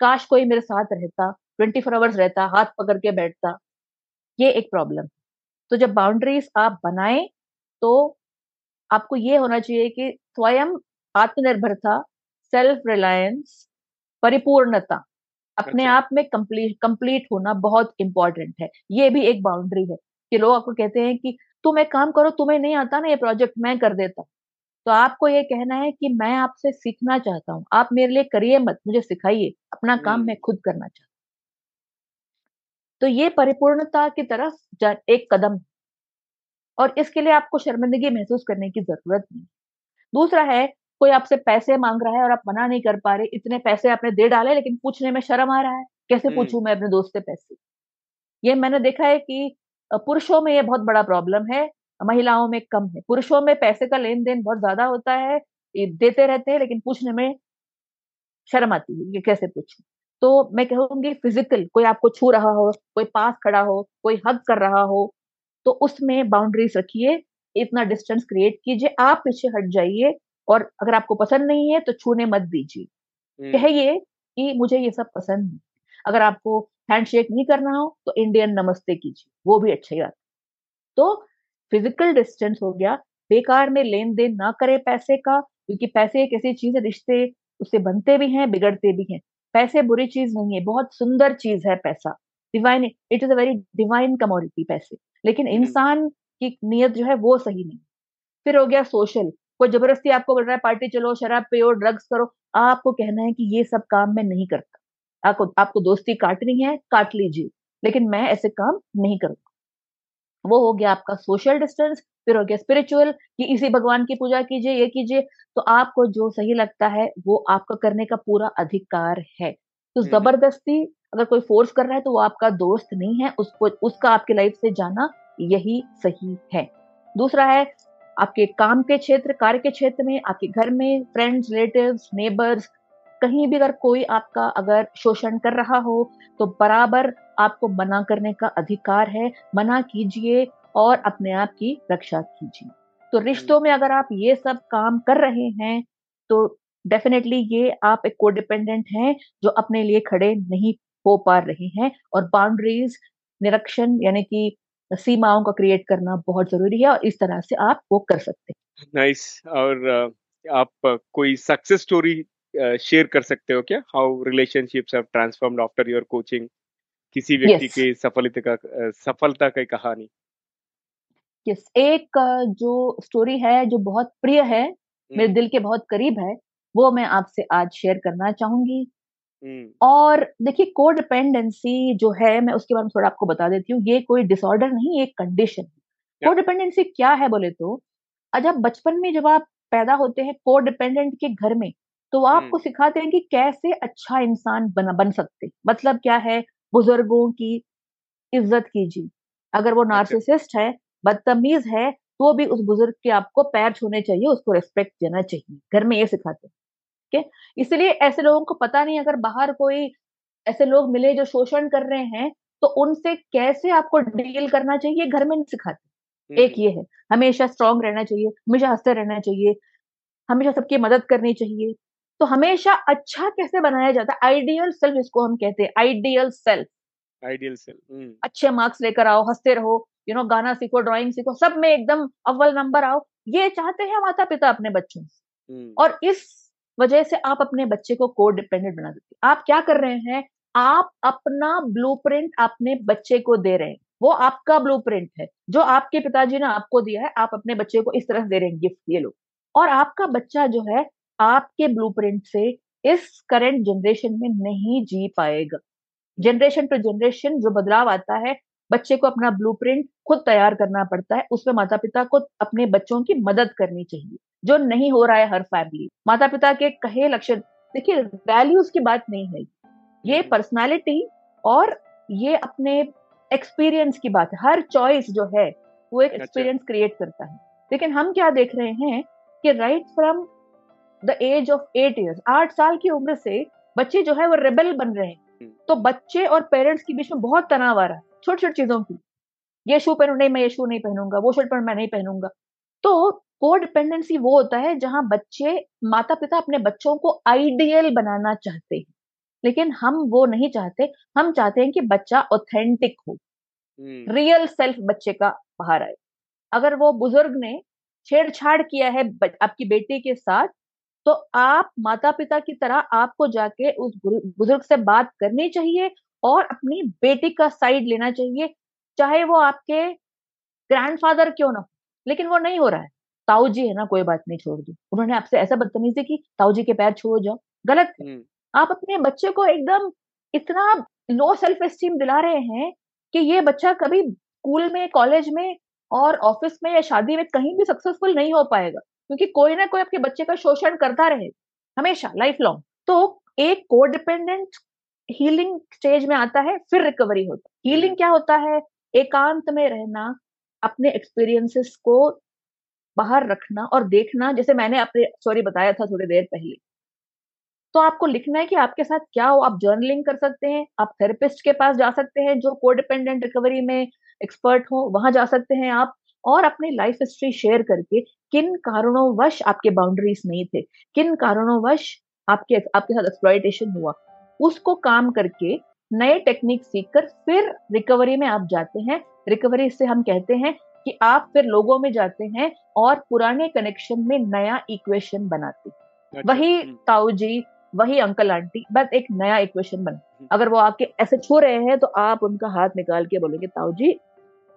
Speaker 2: काश कोई मेरे साथ रहता ट्वेंटी फोर आवर्स रहता, हाथ पकड़ के बैठता। ये एक प्रॉब्लम तो जब बाउंड्रीज आप बनाए तो आपको ये होना चाहिए कि स्वयं आत्मनिर्भरता सेल्फ रिलायंस परिपूर्णता। अपने अच्छा। आप में कंप्लीट कंप्लीट होना बहुत इंपॉर्टेंट है। ये भी एक बाउंड्री है कि लोग आपको कहते हैं कि तुम एक काम करो तुम्हें नहीं आता ना ये प्रोजेक्ट मैं कर देता तो आपको ये कहना है कि मैं आपसे सीखना चाहता हूँ। आप मेरे लिए करिए मत मुझे सिखाइए। अपना काम। मैं खुद करना चाहता तो ये परिपूर्णता की तरफ़ एक कदम। और इसके लिए आपको शर्मिंदगी महसूस करने की ज़रूरत नहीं। दूसरा है कोई आपसे पैसे मांग रहा है और आप मना नहीं कर पा रहे इतने पैसे आपने दे डाले लेकिन पूछने में शर्म आ रहा है? कैसे। पूछूँ मैं अपने दोस्त से पैसे? ये मैंने देखा है कि पुरुषों में ये बहुत बड़ा प्रॉब्लम है महिलाओं में कम है। पुरुषों में पैसे का लेन देन बहुत ज़्यादा होता है देते रहते हैं लेकिन पूछने में शर्म आती है ये कैसे पूछू? तो मैं कहूँगी फ़िज़िकल कोई आपको छू रहा हो कोई पास खड़ा हो कोई हक कर रहा हो तो उसमें बाउंड्रीज रखिए इतना डिस्टेंस क्रिएट कीजिए आप पीछे हट जाइए और अगर आपको पसंद नहीं है तो छूने मत दीजिए। कहिए कि मुझे ये सब पसंद नहीं। अगर आपको हैंडशेक नहीं करना हो तो इंडियन नमस्ते कीजिए वो भी अच्छा ही आता तो फ़िज़िकल डिस्टेंस हो गया बेकार में लेन देन ना करे पैसे का क्योंकि पैसे एक ऐसी चीज़ है रिश्ते उससे बनते भी हैं बिगड़ते भी हैं। पैसे बुरी चीज़ नहीं है बहुत सुंदर चीज़ है पैसा। Divine it is a very divine commodity पैसे। लेकिन। इंसान की नीयत जो है वो सही नहीं। फिर हो गया सोशल। कोई ज़बरदस्ती आपको बोल रहा है पार्टी चलो शराब पियो ड्रग्स करो आपको कहना है कि ये सब काम मैं नहीं करता। आपको आपको दोस्ती काटनी है काट लीजिए लेकिन मैं ऐसे काम नहीं करूँगा। वो हो गया आपका सोशल डिस्टेंस फिर हो गया स्पिरिचुअल कि इसी भगवान की पूजा कीजिए ये कीजिए तो आपको जो सही लगता है वो आपका करने का पूरा अधिकार है। तो हम्म। ज़बरदस्ती अगर कोई फोर्स कर रहा है तो वो आपका दोस्त नहीं है उसको उसका आपके लाइफ से जाना यही सही है। दूसरा है आपके काम के क्षेत्र कार्य के क्षेत्र में आपके घर में फ्रेंड्स रिलेटिव्स नेबर्स कहीं भी अगर कोई आपका अगर शोषण कर रहा हो तो बराबर आपको मना करने का अधिकार है। मना कीजिए और अपने आप की रक्षा कीजिए। तो रिश्तों में अगर आप ये सब काम कर रहे हैं तो डेफिनेटली ये आप एक कोडिपेंडेंट हैं जो अपने लिए खड़े नहीं हो पा रहे हैं और बाउंड्रीज निरीक्षण यानी कि सीमाओं का क्रिएट करना बहुत ज़रूरी है और इस तरह से आप वो कर सकते
Speaker 1: हैं नाइस nice. और आप कोई सक्सेस स्टोरी शेयर कर सकते हो क्या how relationships have transformed after your coaching किसी व्यक्ति yes. की सफलता का सफलता की कहानी
Speaker 2: यस yes. एक जो स्टोरी है जो बहुत प्रिय है मेरे हम्म। दिल के बहुत करीब है वो मैं आपसे आज शेयर करना चाहूँगी और देखिए कोडिपेंडेंसी जो है मैं उसके बारे में थोड़ा आपको बता देती हूँ ये कोई डिसऑर्डर नहीं एक कंडीशन कोडिपेंडेंसी क्या है बोले तो? जब बचपन में जब आप पैदा होते हैं कोडिपेंडेंट के घर में तो आपको सिखाते हैं कि कैसे अच्छा इंसान बन बन सकते मतलब क्या है? बुज़ुर्गों की इज़्ज़त कीजिए। अगर वो नार्सिसिस्ट है। बदतमीज है तो भी उस बुज़ुर्ग के आपको पैर छूने चाहिए उसको रेस्पेक्ट देना चाहिए। घर में ये सिखाते हैं। ठीक है इसलिए ऐसे लोगों को पता नहीं अगर बाहर कोई ऐसे लोग मिले जो शोषण कर रहे हैं तो उनसे कैसे आपको डील करना चाहिए घर में नहीं सिखाते। एक ये है हमेशा स्ट्रांग रहना चाहिए हमेशा हँसते रहना चाहिए हमेशा सबकी मदद करनी चाहिए। तो हमेशा अच्छा कैसे बनाया जाता है? आइडियल सेल्फ इसको हम कहते हैं आइडियल सेल्फ
Speaker 1: आइडियल सेल्फ
Speaker 2: अच्छे मार्क्स लेकर आओ हँसते रहो यू नो गाना सीखो ड्राइंग सीखो सब में एकदम अव्वल नंबर आओ। ये चाहते हैं माता पिता अपने बच्चों से। और इस वजह से आप अपने बच्चे को कोड डिपेंडेंट बना देते आप क्या कर रहे हैं? आप अपना ब्लूप्रिंट अपने बच्चे को दे रहे हैं। वो आपका ब्लूप्रिंट है। जो आपके पिताजी ने आपको दिया है, आप अपने बच्चे को इस तरह दे रहे हैं गिफ्ट ये लोग। और आपका बच्चा जो है, आपके ब्लूप्रिंट से इस करंट जनरेशन में नहीं जी पाएगा। जनरेशन टू जनरेशन जो बदलाव आता है, बच्चे को अपना ब्लूप्रिंट खुद तैयार करना पड़ता है। उसमें माता पिता को अपने बच्चों की मदद करनी चाहिए। जो नहीं हो रहा है हर फैमिली माता पिता के कहे लक्ष्य देखिए वैल्यूज़ की बात नहीं है। ये पर्सनालिटी और ये अपने एक्सपीरियंस की बात है। हर चॉइस जो है वो एक एक्सपीरियंस अच्छा। क्रिएट करता है। लेकिन हम क्या देख रहे हैं कि right from the age of eight years आठ साल की उम्र से बच्चे जो है वो रेबल बन रहे हैं। तो बच्चे और पेरेंट्स के बीच में बहुत तनाव आ रहा है छोटी छोटी चीज़ों की। ये शू पहनू नहीं मैं ये शू नहीं पहनूँगा वो शर्ट पहनू मैं नहीं पहनूँगा। तो को डिपेंडेंसी वो होता है जहाँ बच्चे माता पिता अपने बच्चों को आइडियल बनाना चाहते हैं। लेकिन हम वो नहीं चाहते। हम चाहते हैं कि बच्चा ऑथेंटिक हो। रियल सेल्फ बच्चे का बाहर आए। अगर वो बुज़ुर्ग ने छेड़छाड़ किया है आपकी बेटी के साथ तो आप माता पिता की तरह आपको जाके उस बुज़ुर्ग से बात करनी चाहिए और अपनी बेटी का साइड लेना चाहिए। चाहे वो आपके ग्रैंडफादर क्यों ना हो लेकिन वो नहीं हो रहा है। ताऊ जी है ना कोई बात नहीं छोड़ दो। उन्होंने आपसे ऐसा बदतमीजी की ताऊ जी के पैर छोड़ जाओ। गलत आप अपने बच्चे को एकदम इतना लो सेल्फ एस्टीम दिला रहे हैं कि ये बच्चा कभी स्कूल में कॉलेज में और ऑफ़िस में या शादी में कहीं भी सक्सेसफुल नहीं हो पाएगा क्योंकि कोई ना कोई आपके बच्चे का शोषण करता रहे हमेशा लाइफ लॉन्ग तो एक कोडिपेंडेंट हीलिंग स्टेज में आता है फिर रिकवरी होता है। हीलिंग क्या होता है? एकांत में रहना अपने एक्सपीरियंसेस को बाहर रखना और देखना, जैसे मैंने अपने सॉरी बताया था थोड़ी देर पहले। तो आपको लिखना है कि आपके साथ क्या हो, आप जर्नलिंग कर सकते हैं, आप थेरेपिस्ट के पास जा सकते हैं, जो कोडिपेंडेंट रिकवरी में एक्सपर्ट हो, वहाँ जा सकते हैं आप और अपनी लाइफ हिस्ट्री शेयर करके किन कारणों वश आपके बाउंड्रीज नहीं थे, किन कारणों वश आपके आपके साथ एक्सप्लॉयटेशन हुआ, उसको काम करके नए टेक्निक सीखकर फिर रिकवरी में आप जाते हैं। रिकवरी से हम कहते हैं कि आप फिर लोगों में जाते हैं और पुराने कनेक्शन में नया इक्वेशन बनाते अच्छा, वही हम्म। ताऊ जी वही अंकल आंटी बस एक नया इक्वेशन बना हम्म। अगर वो आपके ऐसे छू रहे हैं तो आप उनका हाथ निकाल के बोलेंगे ताऊ जी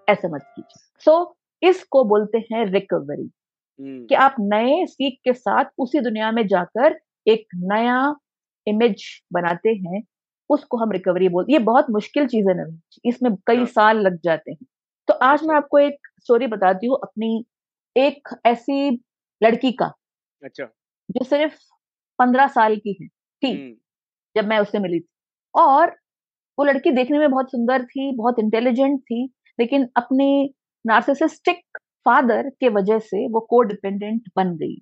Speaker 2: ऐसे मत कीजिए सो so, इसको बोलते हैं रिकवरी हम्म। कि आप नए सीख के साथ उसी दुनिया में जाकर एक नया इमेज बनाते हैं उसको हम रिकवरी बोलते ये बहुत मुश्किल चीज़ है नवीन इसमें कई हाँ। साल लग जाते हैं तो आज मैं अच्छा। आपको एक स्टोरी बताती हूँ अपनी एक ऐसी लड़की का
Speaker 1: अच्छा
Speaker 2: जो सिर्फ़ पंद्रह साल की है थी। जब मैं उससे मिली थी और वो लड़की देखने में बहुत सुंदर थी बहुत इंटेलिजेंट थी लेकिन अपने नार्सिसिस्टिक फादर के वजह से वो को डिपेंडेंट बन गई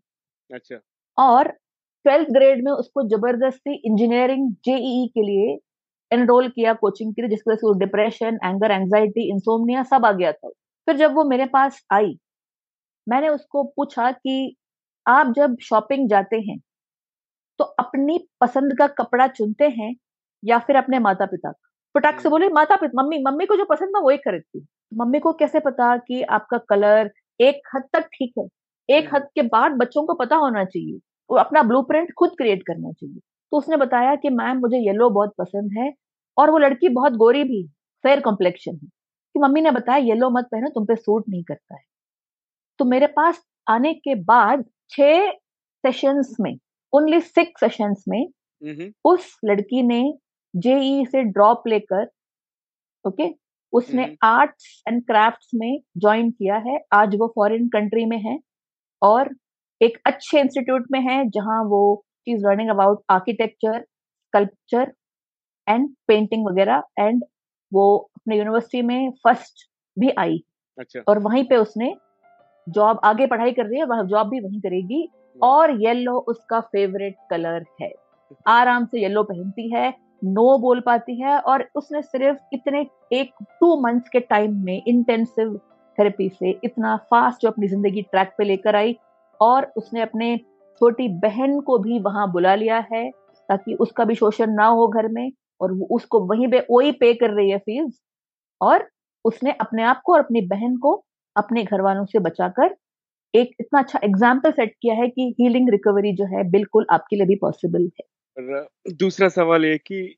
Speaker 1: अच्छा
Speaker 2: और ट्वेल्थ ग्रेड में उसको ज़बरदस्ती इंजीनियरिंग जेईई के लिए एनरोल किया कोचिंग के लिए जिसकी वजह से वो डिप्रेशन एंगर एंजाइटी इंसोमनिया सब आ गया था। फिर जब वो मेरे पास आई मैंने उसको पूछा कि आप जब शॉपिंग जाते हैं तो अपनी पसंद का कपड़ा चुनते हैं या फिर अपने माता पिता का? फटाक से हम्म। बोले माता पिता मम्मी मम्मी को जो पसंद ना वही खरीदती मम्मी को कैसे पता कि आपका कलर एक हद तक ठीक है? एक हम्म। हद के बाद बच्चों को पता होना चाहिए वो अपना ब्लूप्रिंट खुद क्रिएट करना चाहिए। तो उसने बताया कि मैम मुझे येलो बहुत पसंद है और वो लड़की बहुत गोरी भी फेयर कॉम्प्लेक्शन है कि मम्मी ने बताया येलो मत पहनो तुम पे सूट नहीं करता है। तो मेरे पास आने के बाद छह सेशंस में ओनली सिक्स सेशंस में उस लड़की ने जेई e से ड्रॉप लेकर ओके उसने आर्ट्स एंड क्राफ्ट्स में ज्वाइन किया है। आज वो फॉरेन कंट्री में है और एक अच्छे इंस्टीट्यूट में है जहाँ वो is learning about architecture sculpture and painting वगैरह एंड वो अपने यूनिवर्सिटी में फ़र्स्ट भी आई।
Speaker 1: अच्छा।
Speaker 2: और वहीं पे उसने जॉब आगे पढ़ाई कर रही है वह जॉब भी वहीं करेगी। हम्म। और येलो उसका फेवरेट कलर है। आराम से येलो पहनती है नो बोल पाती है और उसने सिर्फ़ इतने एक टू मंथ्स के टाइम में इंटेंसिव थेरेपी से इतना फास्ट जो अपनी ज़िंदगी ट्रैक पे लेकर आई और उसने अपने छोटी बहन को भी वहाँ बुला लिया है ताकि उसका भी शोषण ना हो घर में। और उसको वहीं पे वही पे कर रही है फ़ीस और उसने अपने आप को और अपनी बहन को अपने घर वालों से बचाकर एक इतना अच्छा एग्ज़ाम्पल सेट किया है कि हीलिंग रिकवरी जो है बिल्कुल आपके लिए भी पॉसिबल
Speaker 1: है। दूसरा सवाल ये कि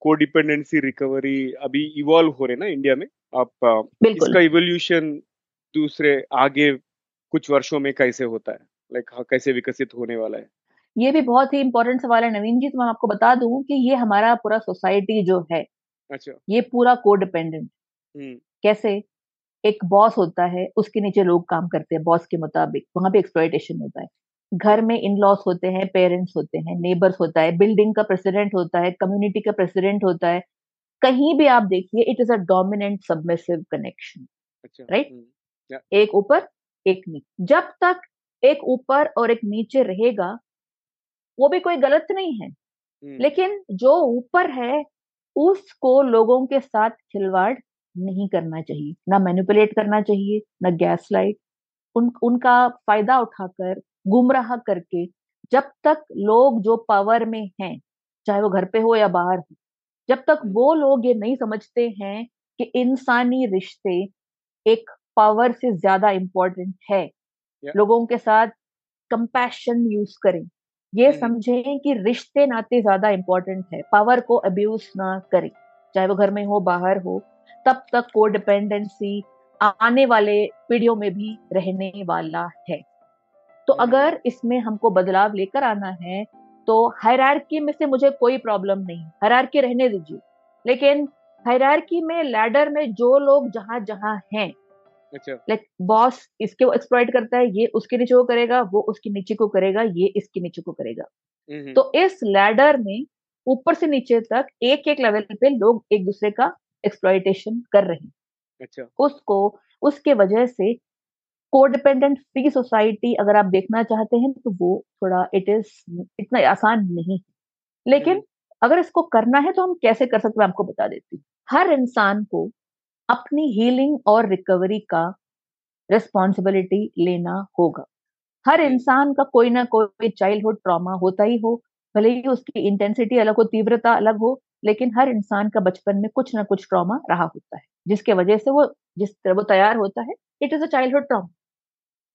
Speaker 1: कोडिपेंडेंसी रिकवरी अभी इवॉल्व हो रहे ना इंडिया में? आप इसका इवोल्यूशन दूसरे आगे कुछ वर्षों में कैसे होता है? लाइक like, कैसे विकसित होने वाला है?
Speaker 2: ये भी बहुत ही इंपॉर्टेंट सवाल है नवीन जी तो मैं आपको बता दूँ कि ये हमारा पूरा सोसाइटी जो है
Speaker 1: अच्छा।
Speaker 2: ये पूरा कोडिपेंडेंट
Speaker 1: हम्म।
Speaker 2: कैसे? एक बॉस होता है उसके नीचे लोग काम करते हैं बॉस के मुताबिक वहाँ पे एक्सप्लॉयटेशन होता है। घर में इन लॉस होते हैं पेरेंट्स होते हैं नेबर्स होता है बिल्डिंग का प्रेसिडेंट होता है कम्युनिटी का प्रेसिडेंट होता है। कहीं भी आप देखिए it is a dominant submissive connection right एक ऊपर एक नीचे जब तक एक ऊपर और एक नीचे रहेगा वो भी कोई गलत नहीं है। लेकिन जो ऊपर है उसको लोगों के साथ खिलवाड़ नहीं करना चाहिए ना मैनिपुलेट करना चाहिए ना गैस लाइट उन उनका फ़ायदा उठाकर गुमराह करके जब तक लोग जो पावर में हैं चाहे वो घर पे हो या बाहर हो जब तक। वो लोग ये नहीं समझते हैं कि इंसानी रिश्ते एक पावर से ज़्यादा इंपॉर्टेंट है
Speaker 1: Yeah.
Speaker 2: लोगों के साथ कंपैशन यूज़ करें ये
Speaker 1: हम्म।
Speaker 2: समझें कि रिश्ते नाते ज़्यादा इंपॉर्टेंट है। पावर को अब्यूज ना करें। चाहे वो घर में हो बाहर हो तब तक को डिपेंडेंसी आने वाले पीढ़ियों में भी रहने वाला है। तो
Speaker 1: हम्म।
Speaker 2: अगर इसमें हमको बदलाव लेकर आना है तो हायरार्की में से मुझे कोई प्रॉब्लम नहीं। हायरार्की रहने दीजिए। लेकिन हायरार्की में लैडर में जो लोग जहाँ जहाँ हैं लाइक बॉस इसके वो एक्सप्लॉइट करता है ये उसके नीचे को करेगा वो उसके नीचे को करेगा ये इसके नीचे को करेगा। तो इस लैडर में ऊपर से नीचे तक एक एक लेवल पे लोग एक दूसरे का एक्सप्लॉइटेशन कर रहे हैं।
Speaker 1: अच्छा।
Speaker 2: उसको उसके वजह से कोडिपेंडेंट फ्री सोसाइटी अगर आप देखना चाहते हैं तो वो थोड़ा इट इज़ इतना आसान नहीं। है लेकिन
Speaker 1: हम्म।
Speaker 2: अगर इसको करना है तो हम कैसे कर सकते हैं आपको बता देती हूँ। हर इंसान को अपनी हीलिंग और रिकवरी का रिस्पॉन्सिबिलिटी लेना होगा हर। इंसान का कोई ना कोई चाइल्डहुड ट्रॉमा होता ही हो भले ही उसकी इंटेंसिटी अलग हो तीव्रता अलग हो लेकिन हर इंसान का बचपन में कुछ ना कुछ ट्रॉमा रहा होता है जिसके वजह से वो जिस तरह वो तैयार होता है it is a childhood trauma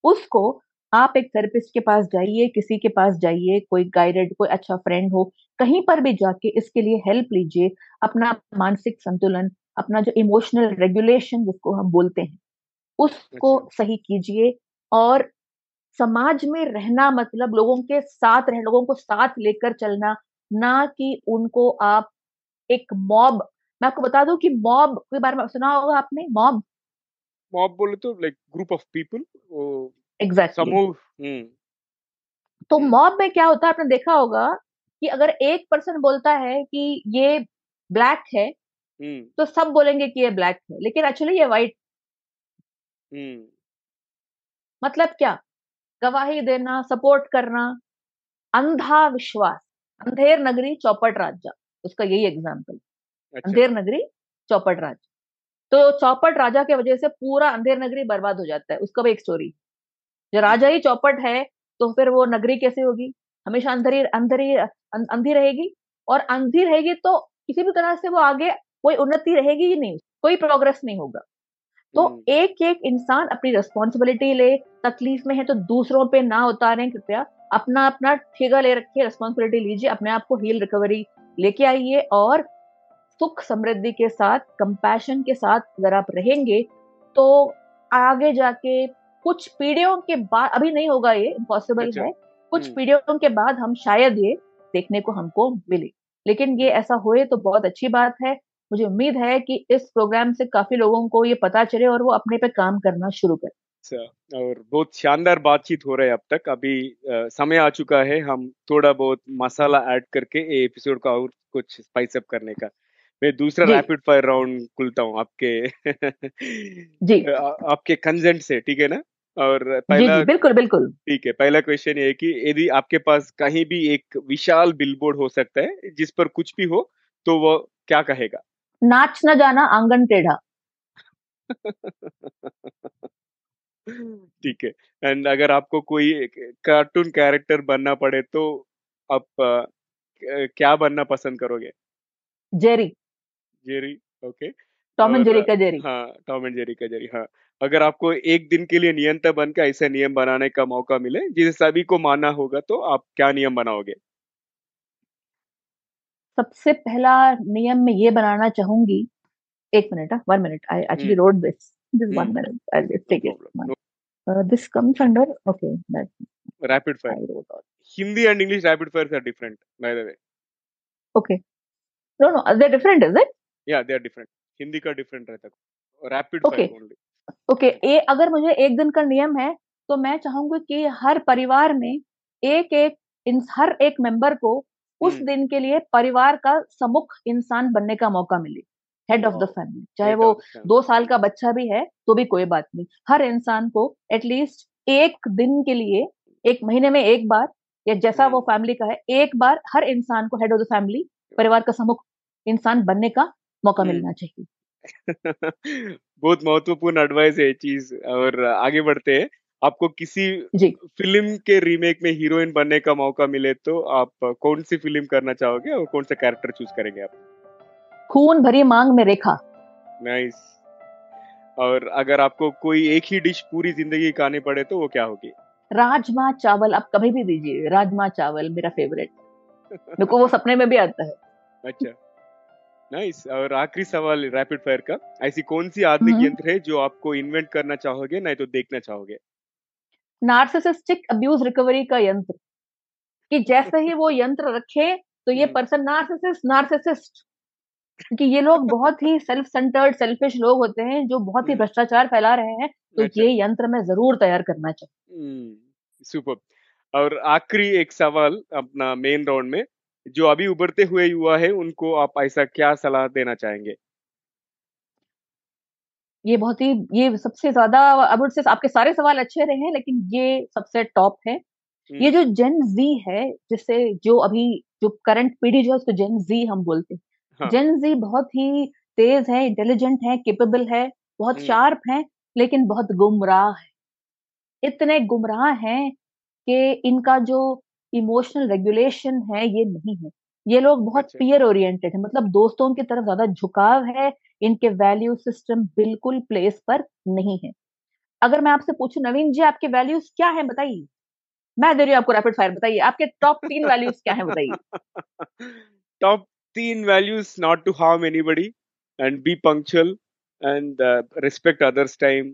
Speaker 2: उसको आप एक थेरेपिस्ट के पास जाइए किसी के पास जाइए कोई गाइडेड कोई अच्छा फ्रेंड हो कहीं पर भी जाके इसके लिए हेल्प लीजिए अपना मानसिक संतुलन अपना जो इमोशनल रेगुलेशन जिसको हम बोलते हैं उसको
Speaker 1: अच्छा।
Speaker 2: सही कीजिए और समाज में रहना मतलब लोगों के साथ रह लोगों को साथ लेकर चलना ना कि उनको आप एक मॉब मैं आपको बता दूँ कि मॉब के बारे में सुना होगा आपने? मॉब
Speaker 1: मॉब बोले तो like group of people
Speaker 2: exactly
Speaker 1: समूह हम्म।
Speaker 2: तो
Speaker 1: हम्म।
Speaker 2: मॉब में क्या होता है? आपने देखा होगा कि अगर एक पर्सन बोलता है कि ये ब्लैक है
Speaker 1: हम्म
Speaker 2: तो सब बोलेंगे कि ये ब्लैक है लेकिन एक्चुअली ये व्हाइट
Speaker 1: हम्म।
Speaker 2: मतलब क्या? गवाही देना सपोर्ट करना अंधा विश्वास अंधेर नगरी चौपट राजा उसका यही एग्ज़ाम्पल
Speaker 1: अच्छा।
Speaker 2: अंधेर नगरी चौपट राजा तो चौपट राजा के वजह से पूरा अंधेर नगरी बर्बाद हो जाता है उसका भी एक स्टोरी जो राजा ही चौपट है तो फिर वो नगरी कैसे होगी? हमेशा अंधेरी अंधेरी अं- अंधी रहेगी और अंधी रहेगी तो किसी भी तरह से वो आगे कोई उन्नति रहेगी ही नहीं कोई प्रोग्रेस नहीं होगा। तो
Speaker 1: हम्म,
Speaker 2: एक एक इंसान अपनी रिस्पॉन्सिबिलिटी ले तकलीफ़ में है तो दूसरों पे ना उतारें कृपया अपना अपना ठेगा ले रखिए रिस्पॉन्सिबिलिटी लीजिए अपने आप को हील रिकवरी लेके आइए और सुख समृद्धि के साथ कंपैशन के साथ अगर आप रहेंगे तो आगे जाके कुछ पीढ़ियों के बाद अभी नहीं होगा ये इम्पॉसिबल
Speaker 1: अच्छा,
Speaker 2: है। कुछ
Speaker 1: हम्म।
Speaker 2: पीढ़ियों के बाद हम शायद ये देखने को हमको मिले। लेकिन ये ऐसा होए तो बहुत अच्छी बात है। मुझे उम्मीद है कि इस प्रोग्राम से काफ़ी लोगों को ये पता चले और वो अपने पे काम करना शुरू करें।
Speaker 1: अच्छा और बहुत शानदार बातचीत हो रहा है अब तक। अभी अ, समय आ चुका है हम थोड़ा बहुत मसाला ऐड करके ये एपिसोड का और कुछ स्पाइस अप करने का। मैं दूसरा रैपिड फायर राउंड खुलता हूँ आपके [laughs]
Speaker 2: जी।
Speaker 1: आ- आपके कंसेंट से ठीक है ना? और पहला
Speaker 2: जी बिल्कुल बिल्कुल।
Speaker 1: ठीक है पहला क्वेश्चन ये कि यदि आपके पास कहीं भी एक विशाल बिलबोर्ड हो सकता है जिस पर कुछ भी हो तो वो क्या कहेगा?
Speaker 2: नाच न जाना आँगन टेढ़ा। [laughs]
Speaker 1: ठीक है एंड अगर आपको कोई कार्टून कैरेक्टर बनना पड़े तो आप अ, क्या बनना पसंद करोगे?
Speaker 2: Jerry
Speaker 1: Jerry okay
Speaker 2: Tom and Jerry का जेरी
Speaker 1: हाँ टॉम एंड जेरी का जेरी हाँ। अगर आपको एक दिन के लिए नियंत्रण बनकर ऐसे नियम बनाने का मौका मिले जिसे सभी को मानना होगा तो आप क्या नियम बनाओगे?
Speaker 2: सबसे पहला नियम मैं ये बनाना चाहूँगी एक minute one minute I actually. Road this this one. Minute I take it
Speaker 1: problem
Speaker 2: this comes under okay that
Speaker 1: rapid fire Hindi and English rapid fire are different by the way
Speaker 2: okay no no they different is it
Speaker 1: या they are different Hindi का different रहता है. Rapid
Speaker 2: Okay.
Speaker 1: Fire only
Speaker 2: okay ये अगर मुझे एक दिन का नियम है तो मैं चाहूँगी कि हर परिवार में एक एक इन हर एक मेंबर को उस
Speaker 1: हम्म।
Speaker 2: दिन के लिए परिवार का समुख इंसान बनने का मौका मिले। हेड ऑफ़ द फैमिली चाहे वो दो साल का बच्चा भी है तो भी कोई बात नहीं। हर इंसान को एटलीस्ट एक दिन के लिए एक महीने में एक बार या जैसा वो
Speaker 1: हम्म।
Speaker 2: फैमिली का है एक बार हर इंसान को हेड ऑफ़ द फैमिली परिवार का समुख इंसान बनने का मौका मिलना चाहिए। [laughs]
Speaker 1: बहुत महत्वपूर्ण एडवाइस है चीज़ और आगे बढ़ते हैं। आपको किसी फ़िल्म के रीमेक में हीरोइन बनने का मौका मिले तो आप कौन सी फ़िल्म करना चाहोगे और कौन सा कैरेक्टर चूज़ करेंगे आप?
Speaker 2: खून भरी मांग में रेखा।
Speaker 1: नाइस। और अगर आपको कोई एक ही डिश पूरी ज़िंदगी खानी पड़े तो वो क्या होगी?
Speaker 2: राजमा चावल आप कभी भी दीजिए राजमा चावल मेरा फेवरेट मेरे को वो सपने में भी आता है।
Speaker 1: अच्छा। नाइस। और आखिरी सवाल रैपिड फायर का। ऐसी कौन सी आधुनिक
Speaker 2: हम्म।
Speaker 1: यंत्र है जो आपको इन्वेंट करना चाहोगे नहीं तो देखना चाहोगे?
Speaker 2: नार्सिसिस्टिक अब्यूज रिकवरी का यंत्र। कि जैसे ही वो यंत्र रखे तो ये
Speaker 1: हम्म,
Speaker 2: पर्सन नार्सिसिस्ट नार्सिसिस्ट क्योंकि ये लोग बहुत ही सेल्फ सेंटर्ड सेल्फिश लोग होते हैं जो बहुत ही
Speaker 1: हम्म,
Speaker 2: भ्रष्टाचार फैला रहे हैं तो ये यंत्र मैं ज़रूर तैयार करना चाहूँ।
Speaker 1: हम्म सुपर और आखिरी एक सवाल अपना मेन राउंड में जो अभी उभरते हुए युवा है उनको आप ऐसा क्या सलाह देना चाहेंगे?
Speaker 2: ये बहुत ही ये सबसे ज़्यादा अब से आपके सारे सवाल अच्छे रहे हैं लेकिन ये सबसे टॉप है। ये
Speaker 1: हम्म,
Speaker 2: जो जेन जी है जिससे जो अभी जो करंट पीढ़ी जो है उसको जेन जी हम बोलते हैं।
Speaker 1: हाँ।
Speaker 2: जेन जी बहुत ही तेज है इंटेलिजेंट है केपेबल है बहुत
Speaker 1: हम्म,
Speaker 2: शार्प है लेकिन बहुत गुमराह है। इतने गुमराह हैं कि इनका जो इमोशनल रेगुलेशन है ये नहीं है। ये लोग बहुत पीयर ओरिएंटेड है मतलब दोस्तों की तरफ़ ज़्यादा झुकाव है इनके वैल्यू सिस्टम बिल्कुल प्लेस पर नहीं है। अगर मैं आपसे पूछूँ नवीन जी आपके वैल्यूज़ क्या है बताइए? मैं दे रही हूँ आपको रैपिड फायर बताइए आपके टॉप तीन वैल्यूज़ क्या है बताइए? [laughs]
Speaker 1: टॉप तीन values not to harm anybody and be punctual and respect others time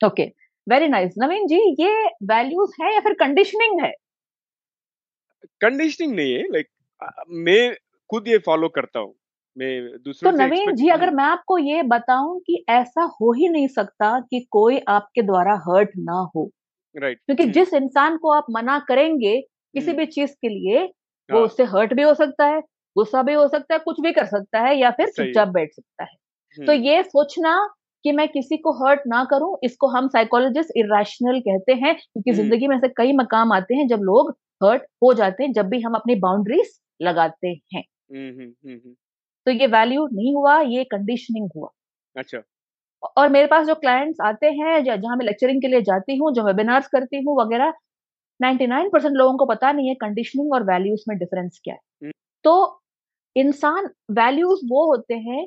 Speaker 2: okay very nice Naveen ji ये वैल्यूज़ है या फिर कंडीशनिंग है?
Speaker 1: कंडीशनिंग नहीं है लाइक like, मैं खुद ये फॉलो करता हूँ। मैं
Speaker 2: तो
Speaker 1: दूसरों से
Speaker 2: नवीन जी अगर मैं आपको ये बताऊँ कि ऐसा हो ही नहीं सकता कि कोई आपके द्वारा हर्ट ना हो।
Speaker 1: राइट
Speaker 2: क्योंकि जिस इंसान को आप मना करेंगे किसी
Speaker 1: हम्म।
Speaker 2: भी चीज़ के लिए वो
Speaker 1: हाँ।
Speaker 2: उससे हर्ट भी हो सकता है गुस्सा भी हो सकता है कुछ भी कर सकता है या फिर चुपचाप बैठ सकता है। तो
Speaker 1: हम्म।
Speaker 2: ये सोचना कि मैं किसी को हर्ट ना करूँ इसको हम साइकोलॉजिस्ट इरेशनल कहते हैं क्योंकि
Speaker 1: हम्म।
Speaker 2: ज़िंदगी में ऐसे कई मकाम आते हैं जब लोग हर्ट हो जाते हैं जब भी हम अपनी बाउंड्रीज लगाते हैं। तो ये वैल्यू नहीं हुआ ये कंडीशनिंग हुआ।
Speaker 1: अच्छा।
Speaker 2: और मेरे पास जो क्लाइंट्स आते हैं जहाँ मैं लेक्चरिंग के लिए जाती हूँ जो वेबिनार्स करती हूँ वगैरह 99% लोगों को पता नहीं है कंडीशनिंग और वैल्यूज़ में डिफरेंस क्या है।
Speaker 1: हम्म।
Speaker 2: तो इंसान वैल्यूज़ वो होते हैं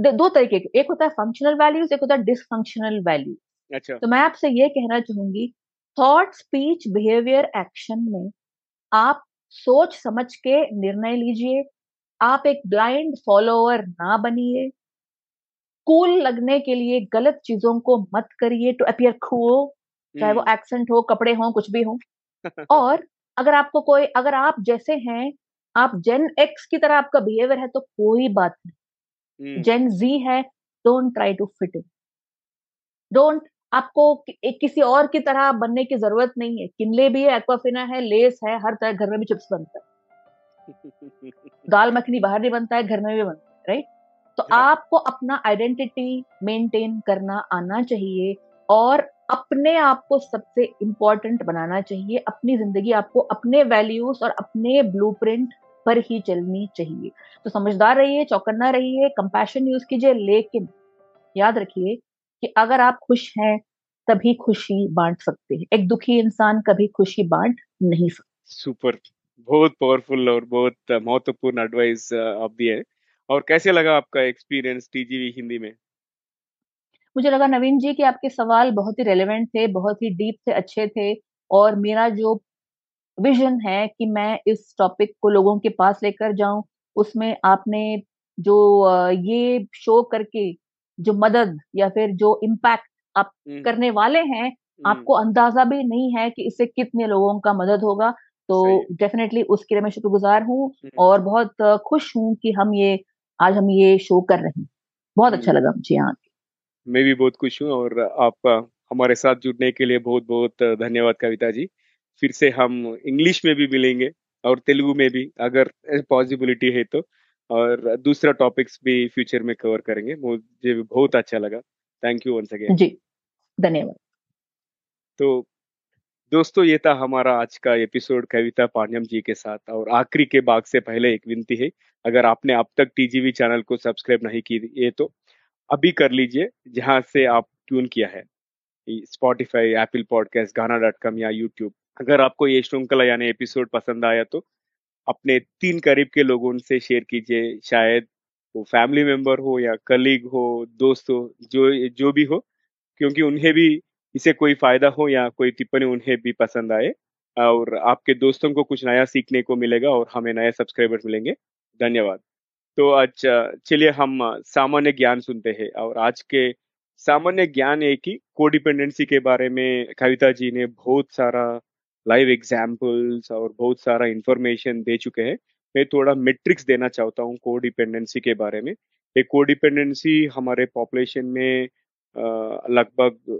Speaker 2: दो दो तरीके के एक होता है फंक्शनल वैल्यूज़ एक होता है डिसफंक्शनल वैल्यू
Speaker 1: अच्छा।
Speaker 2: तो मैं आपसे ये कहना चाहूँगी थॉट स्पीच बिहेवियर एक्शन में आप सोच समझ के निर्णय लीजिए आप एक ब्लाइंड फॉलोअर ना बनिए। कूल लगने के लिए गलत चीज़ों को मत करिए टू अपियर कूल चाहे वो
Speaker 1: हम्म।
Speaker 2: एक्सेंट हो कपड़े हो कुछ भी हो। [laughs] और अगर आपको कोई अगर आप जैसे हैं आप जेन एक्स की तरह आपका बिहेवियर है तो कोई बात नहीं।
Speaker 1: हम्म।
Speaker 2: जेन जी है don't try to fit in don't आपको कि- किसी और की तरह बनने की ज़रूरत नहीं है। किनले भी है एक्वाफिना है लेस है हर तरह घर में भी चिप्स बनता है। [laughs] दाल मखनी बाहर नहीं बनता है घर में भी बनता है राइट तो आपको अपना आइडेंटिटी मेंटेन करना आना चाहिए और अपने आप को सबसे इम्पोर्टेंट बनाना चाहिए। अपनी ज़िंदगी आपको अपने वैल्यूज़ और अपने ब्लूप्रिंट पर ही चलनी चाहिए। तो समझदार रहिए चौकन्ना रहिए कंपैशन यूज़ कीजिए लेकिन याद रखिए कि अगर आप खुश हैं तभी खुशी बांट सकते हैं। एक दुखी इंसान कभी खुशी बांट नहीं सकता।
Speaker 1: सुपर बहुत पावरफुल और बहुत महत्वपूर्ण एडवाइस आप दिए और कैसे लगा आपका एक्सपीरियंस टीजीवी हिंदी में?
Speaker 2: मुझे लगा नवीन जी कि आपके सवाल बहुत ही रेलेवेंट थे बहुत ही डीप थे अच्छे थे और मेरा जो विजन है कि मैं इस टॉपिक को लोगों के पास लेकर जाऊँ उसमें आपने जो ये शो करके जो मदद या फिर जो इम्पैक्ट आप करने वाले हैं। आपको अंदाज़ा भी नहीं है कि इससे कितने लोगों का मदद होगा। तो डेफिनेटली उसके लिए मैं शुक्रगुजार हूँ
Speaker 1: हम्म।
Speaker 2: और बहुत खुश हूँ कि हम ये आज हम ये शो कर रहे हैं। बहुत अच्छा
Speaker 1: हम्म।
Speaker 2: लगा मुझे यहाँ
Speaker 1: मैं भी बहुत खुश हूँ और आप हमारे साथ जुड़ने के लिए बहुत बहुत धन्यवाद कविता जी। फिर से हम इंग्लिश में भी मिलेंगे और तेलुगु में भी अगर पॉसिबिलिटी है तो। और दूसरा टॉपिक्स भी फ्यूचर में कवर करेंगे। मुझे भी बहुत अच्छा लगा। थैंक यू वंस अगेन
Speaker 2: जी धन्यवाद।
Speaker 1: तो दोस्तों, ये था हमारा आज का एपिसोड कविता पानियम जी के साथ और आखिरी के भाग से पहले एक विनती है, अगर आपने अब तक टीजीवी चैनल को सब्सक्राइब नहीं की ये तो अभी कर लीजिए, जहाँ से आप ट्यून किया है। Spotify Apple podcast Gaana dot com या यूट्यूब अगर आपको ये श्रृंखला यानी एपिसोड पसंद आया तो अपने तीन करीब के लोगों से शेयर कीजिए, शायद वो फैमिली मेंबर हो या कलीग हो, दोस्त हो, जो जो भी हो, क्योंकि उन्हें भी इसे कोई फ़ायदा हो या कोई टिप्पणी उन्हें भी पसंद आए, और आपके दोस्तों को कुछ नया सीखने को मिलेगा और हमें नए सब्सक्राइबर्स मिलेंगे। धन्यवाद। तो आज, चलिए हम, सामान्य ज्ञान सुनते हैं, और आज के सामान्य ज्ञान है कि कोडिपेंडेंसी के बारे में कविता जी ने बहुत सारा लाइव एग्जाम्पल्स और बहुत सारा इंफॉर्मेशन दे चुके हैं। मैं थोड़ा मेट्रिक्स देना चाहता हूँ कोडिपेंडेंसी के बारे में। ये कोडिपेंडेंसी हमारे पॉपुलेशन में लगभग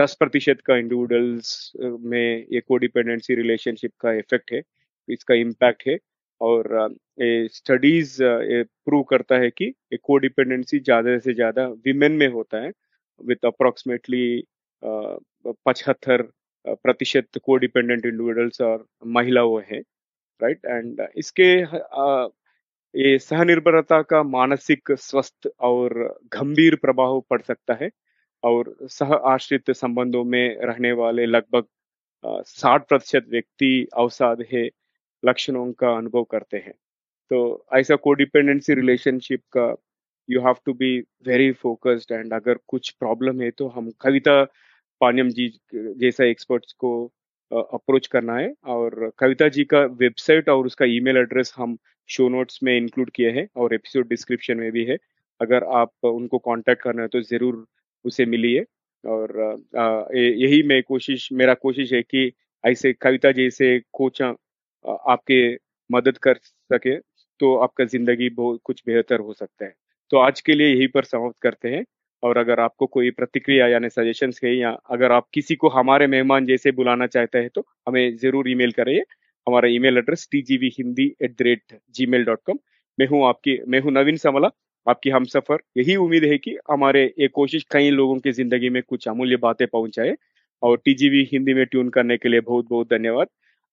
Speaker 1: दस प्रतिशत का इंडिविजुअल्स में ये कोडिपेंडेंसी रिलेशनशिप का इफ़ेक्ट है, इसका इम्पैक्ट है और ये स्टडीज़ प्रूव करता है कि ये कोडिपेंडेंसी ज़्यादा से ज़्यादा विमेन में होता है विथ अप्रोक्सीमेटली पचहत्तर प्रतिशत कोडिपेंडेंट इंडिविजुअल्स और महिलाओं है राइट एंड इसके ये सहनिर्भरता का मानसिक स्वस्थ और गंभीर प्रभाव पड़ सकता है और सह आश्रित संबंधों में रहने वाले लगभग साठ प्रतिशत व्यक्ति अवसाद है लक्षणों का अनुभव करते हैं। तो ऐसा कोडिपेंडेंसी रिलेशनशिप का you have to be very focused and अगर कुछ प्रॉब्लम है तो हम कविता पानियम जी जैसा एक्सपर्ट्स को अप्रोच करना है और कविता जी का वेबसाइट और उसका ईमेल एड्रेस हम शो नोट्स में इंक्लूड किए हैं और एपिसोड डिस्क्रिप्शन में भी है। अगर आप उनको कांटेक्ट करना है तो ज़रूर उसे मिलिए और यही मैं कोशिश, मेरा कोशिश है कि ऐसे कविता जैसे कोच आपके मदद कर सके तो आपका ज़िंदगी बहुत कुछ बेहतर हो सकता है। तो आज के लिए यही पर समाप्त करते हैं। और अगर आपको कोई प्रतिक्रिया यानी सजेशन है या अगर आप किसी को हमारे मेहमान जैसे बुलाना चाहते हैं तो हमें ज़रूर ईमेल करिए। हमारा email address T G V Hindi at the rate Gmail dot com मैं हूँ आपकी, मैं हूँ नवीन समला। आपकी हम सफ़र। यही उम्मीद है कि हमारे ये कोशिश कई लोगों की ज़िंदगी में कुछ अमूल्य बातें पहुँचाए। और टीजीवी हिंदी में ट्यून करने के लिए बहुत बहुत धन्यवाद।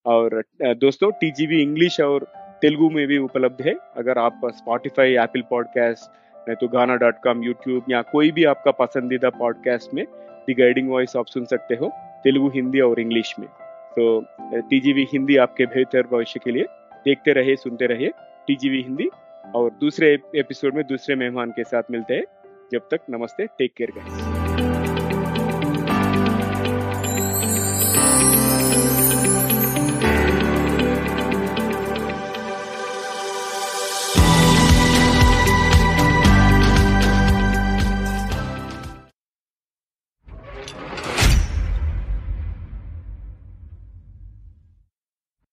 Speaker 1: और दोस्तों, टीजीवी इंग्लिश और तेलुगु में भी उपलब्ध है। अगर आप स्पॉटिफाई एप्पल पॉडकास्ट नहीं तो गाना डॉट कॉम यूट्यूब या कोई भी आपका पसंदीदा पॉडकास्ट में दी गाइडिंग वॉइस आप सुन सकते हो तेलुगु, हिंदी और इंग्लिश में। तो टीजीवी हिंदी आपके बेहतर भविष्य के लिए देखते रहिए, सुनते रहिए टीजीवी हिंदी। और दूसरे एपिसोड में दूसरे मेहमान के साथ मिलते हैं। जब तक नमस्ते टेक केयर गाइस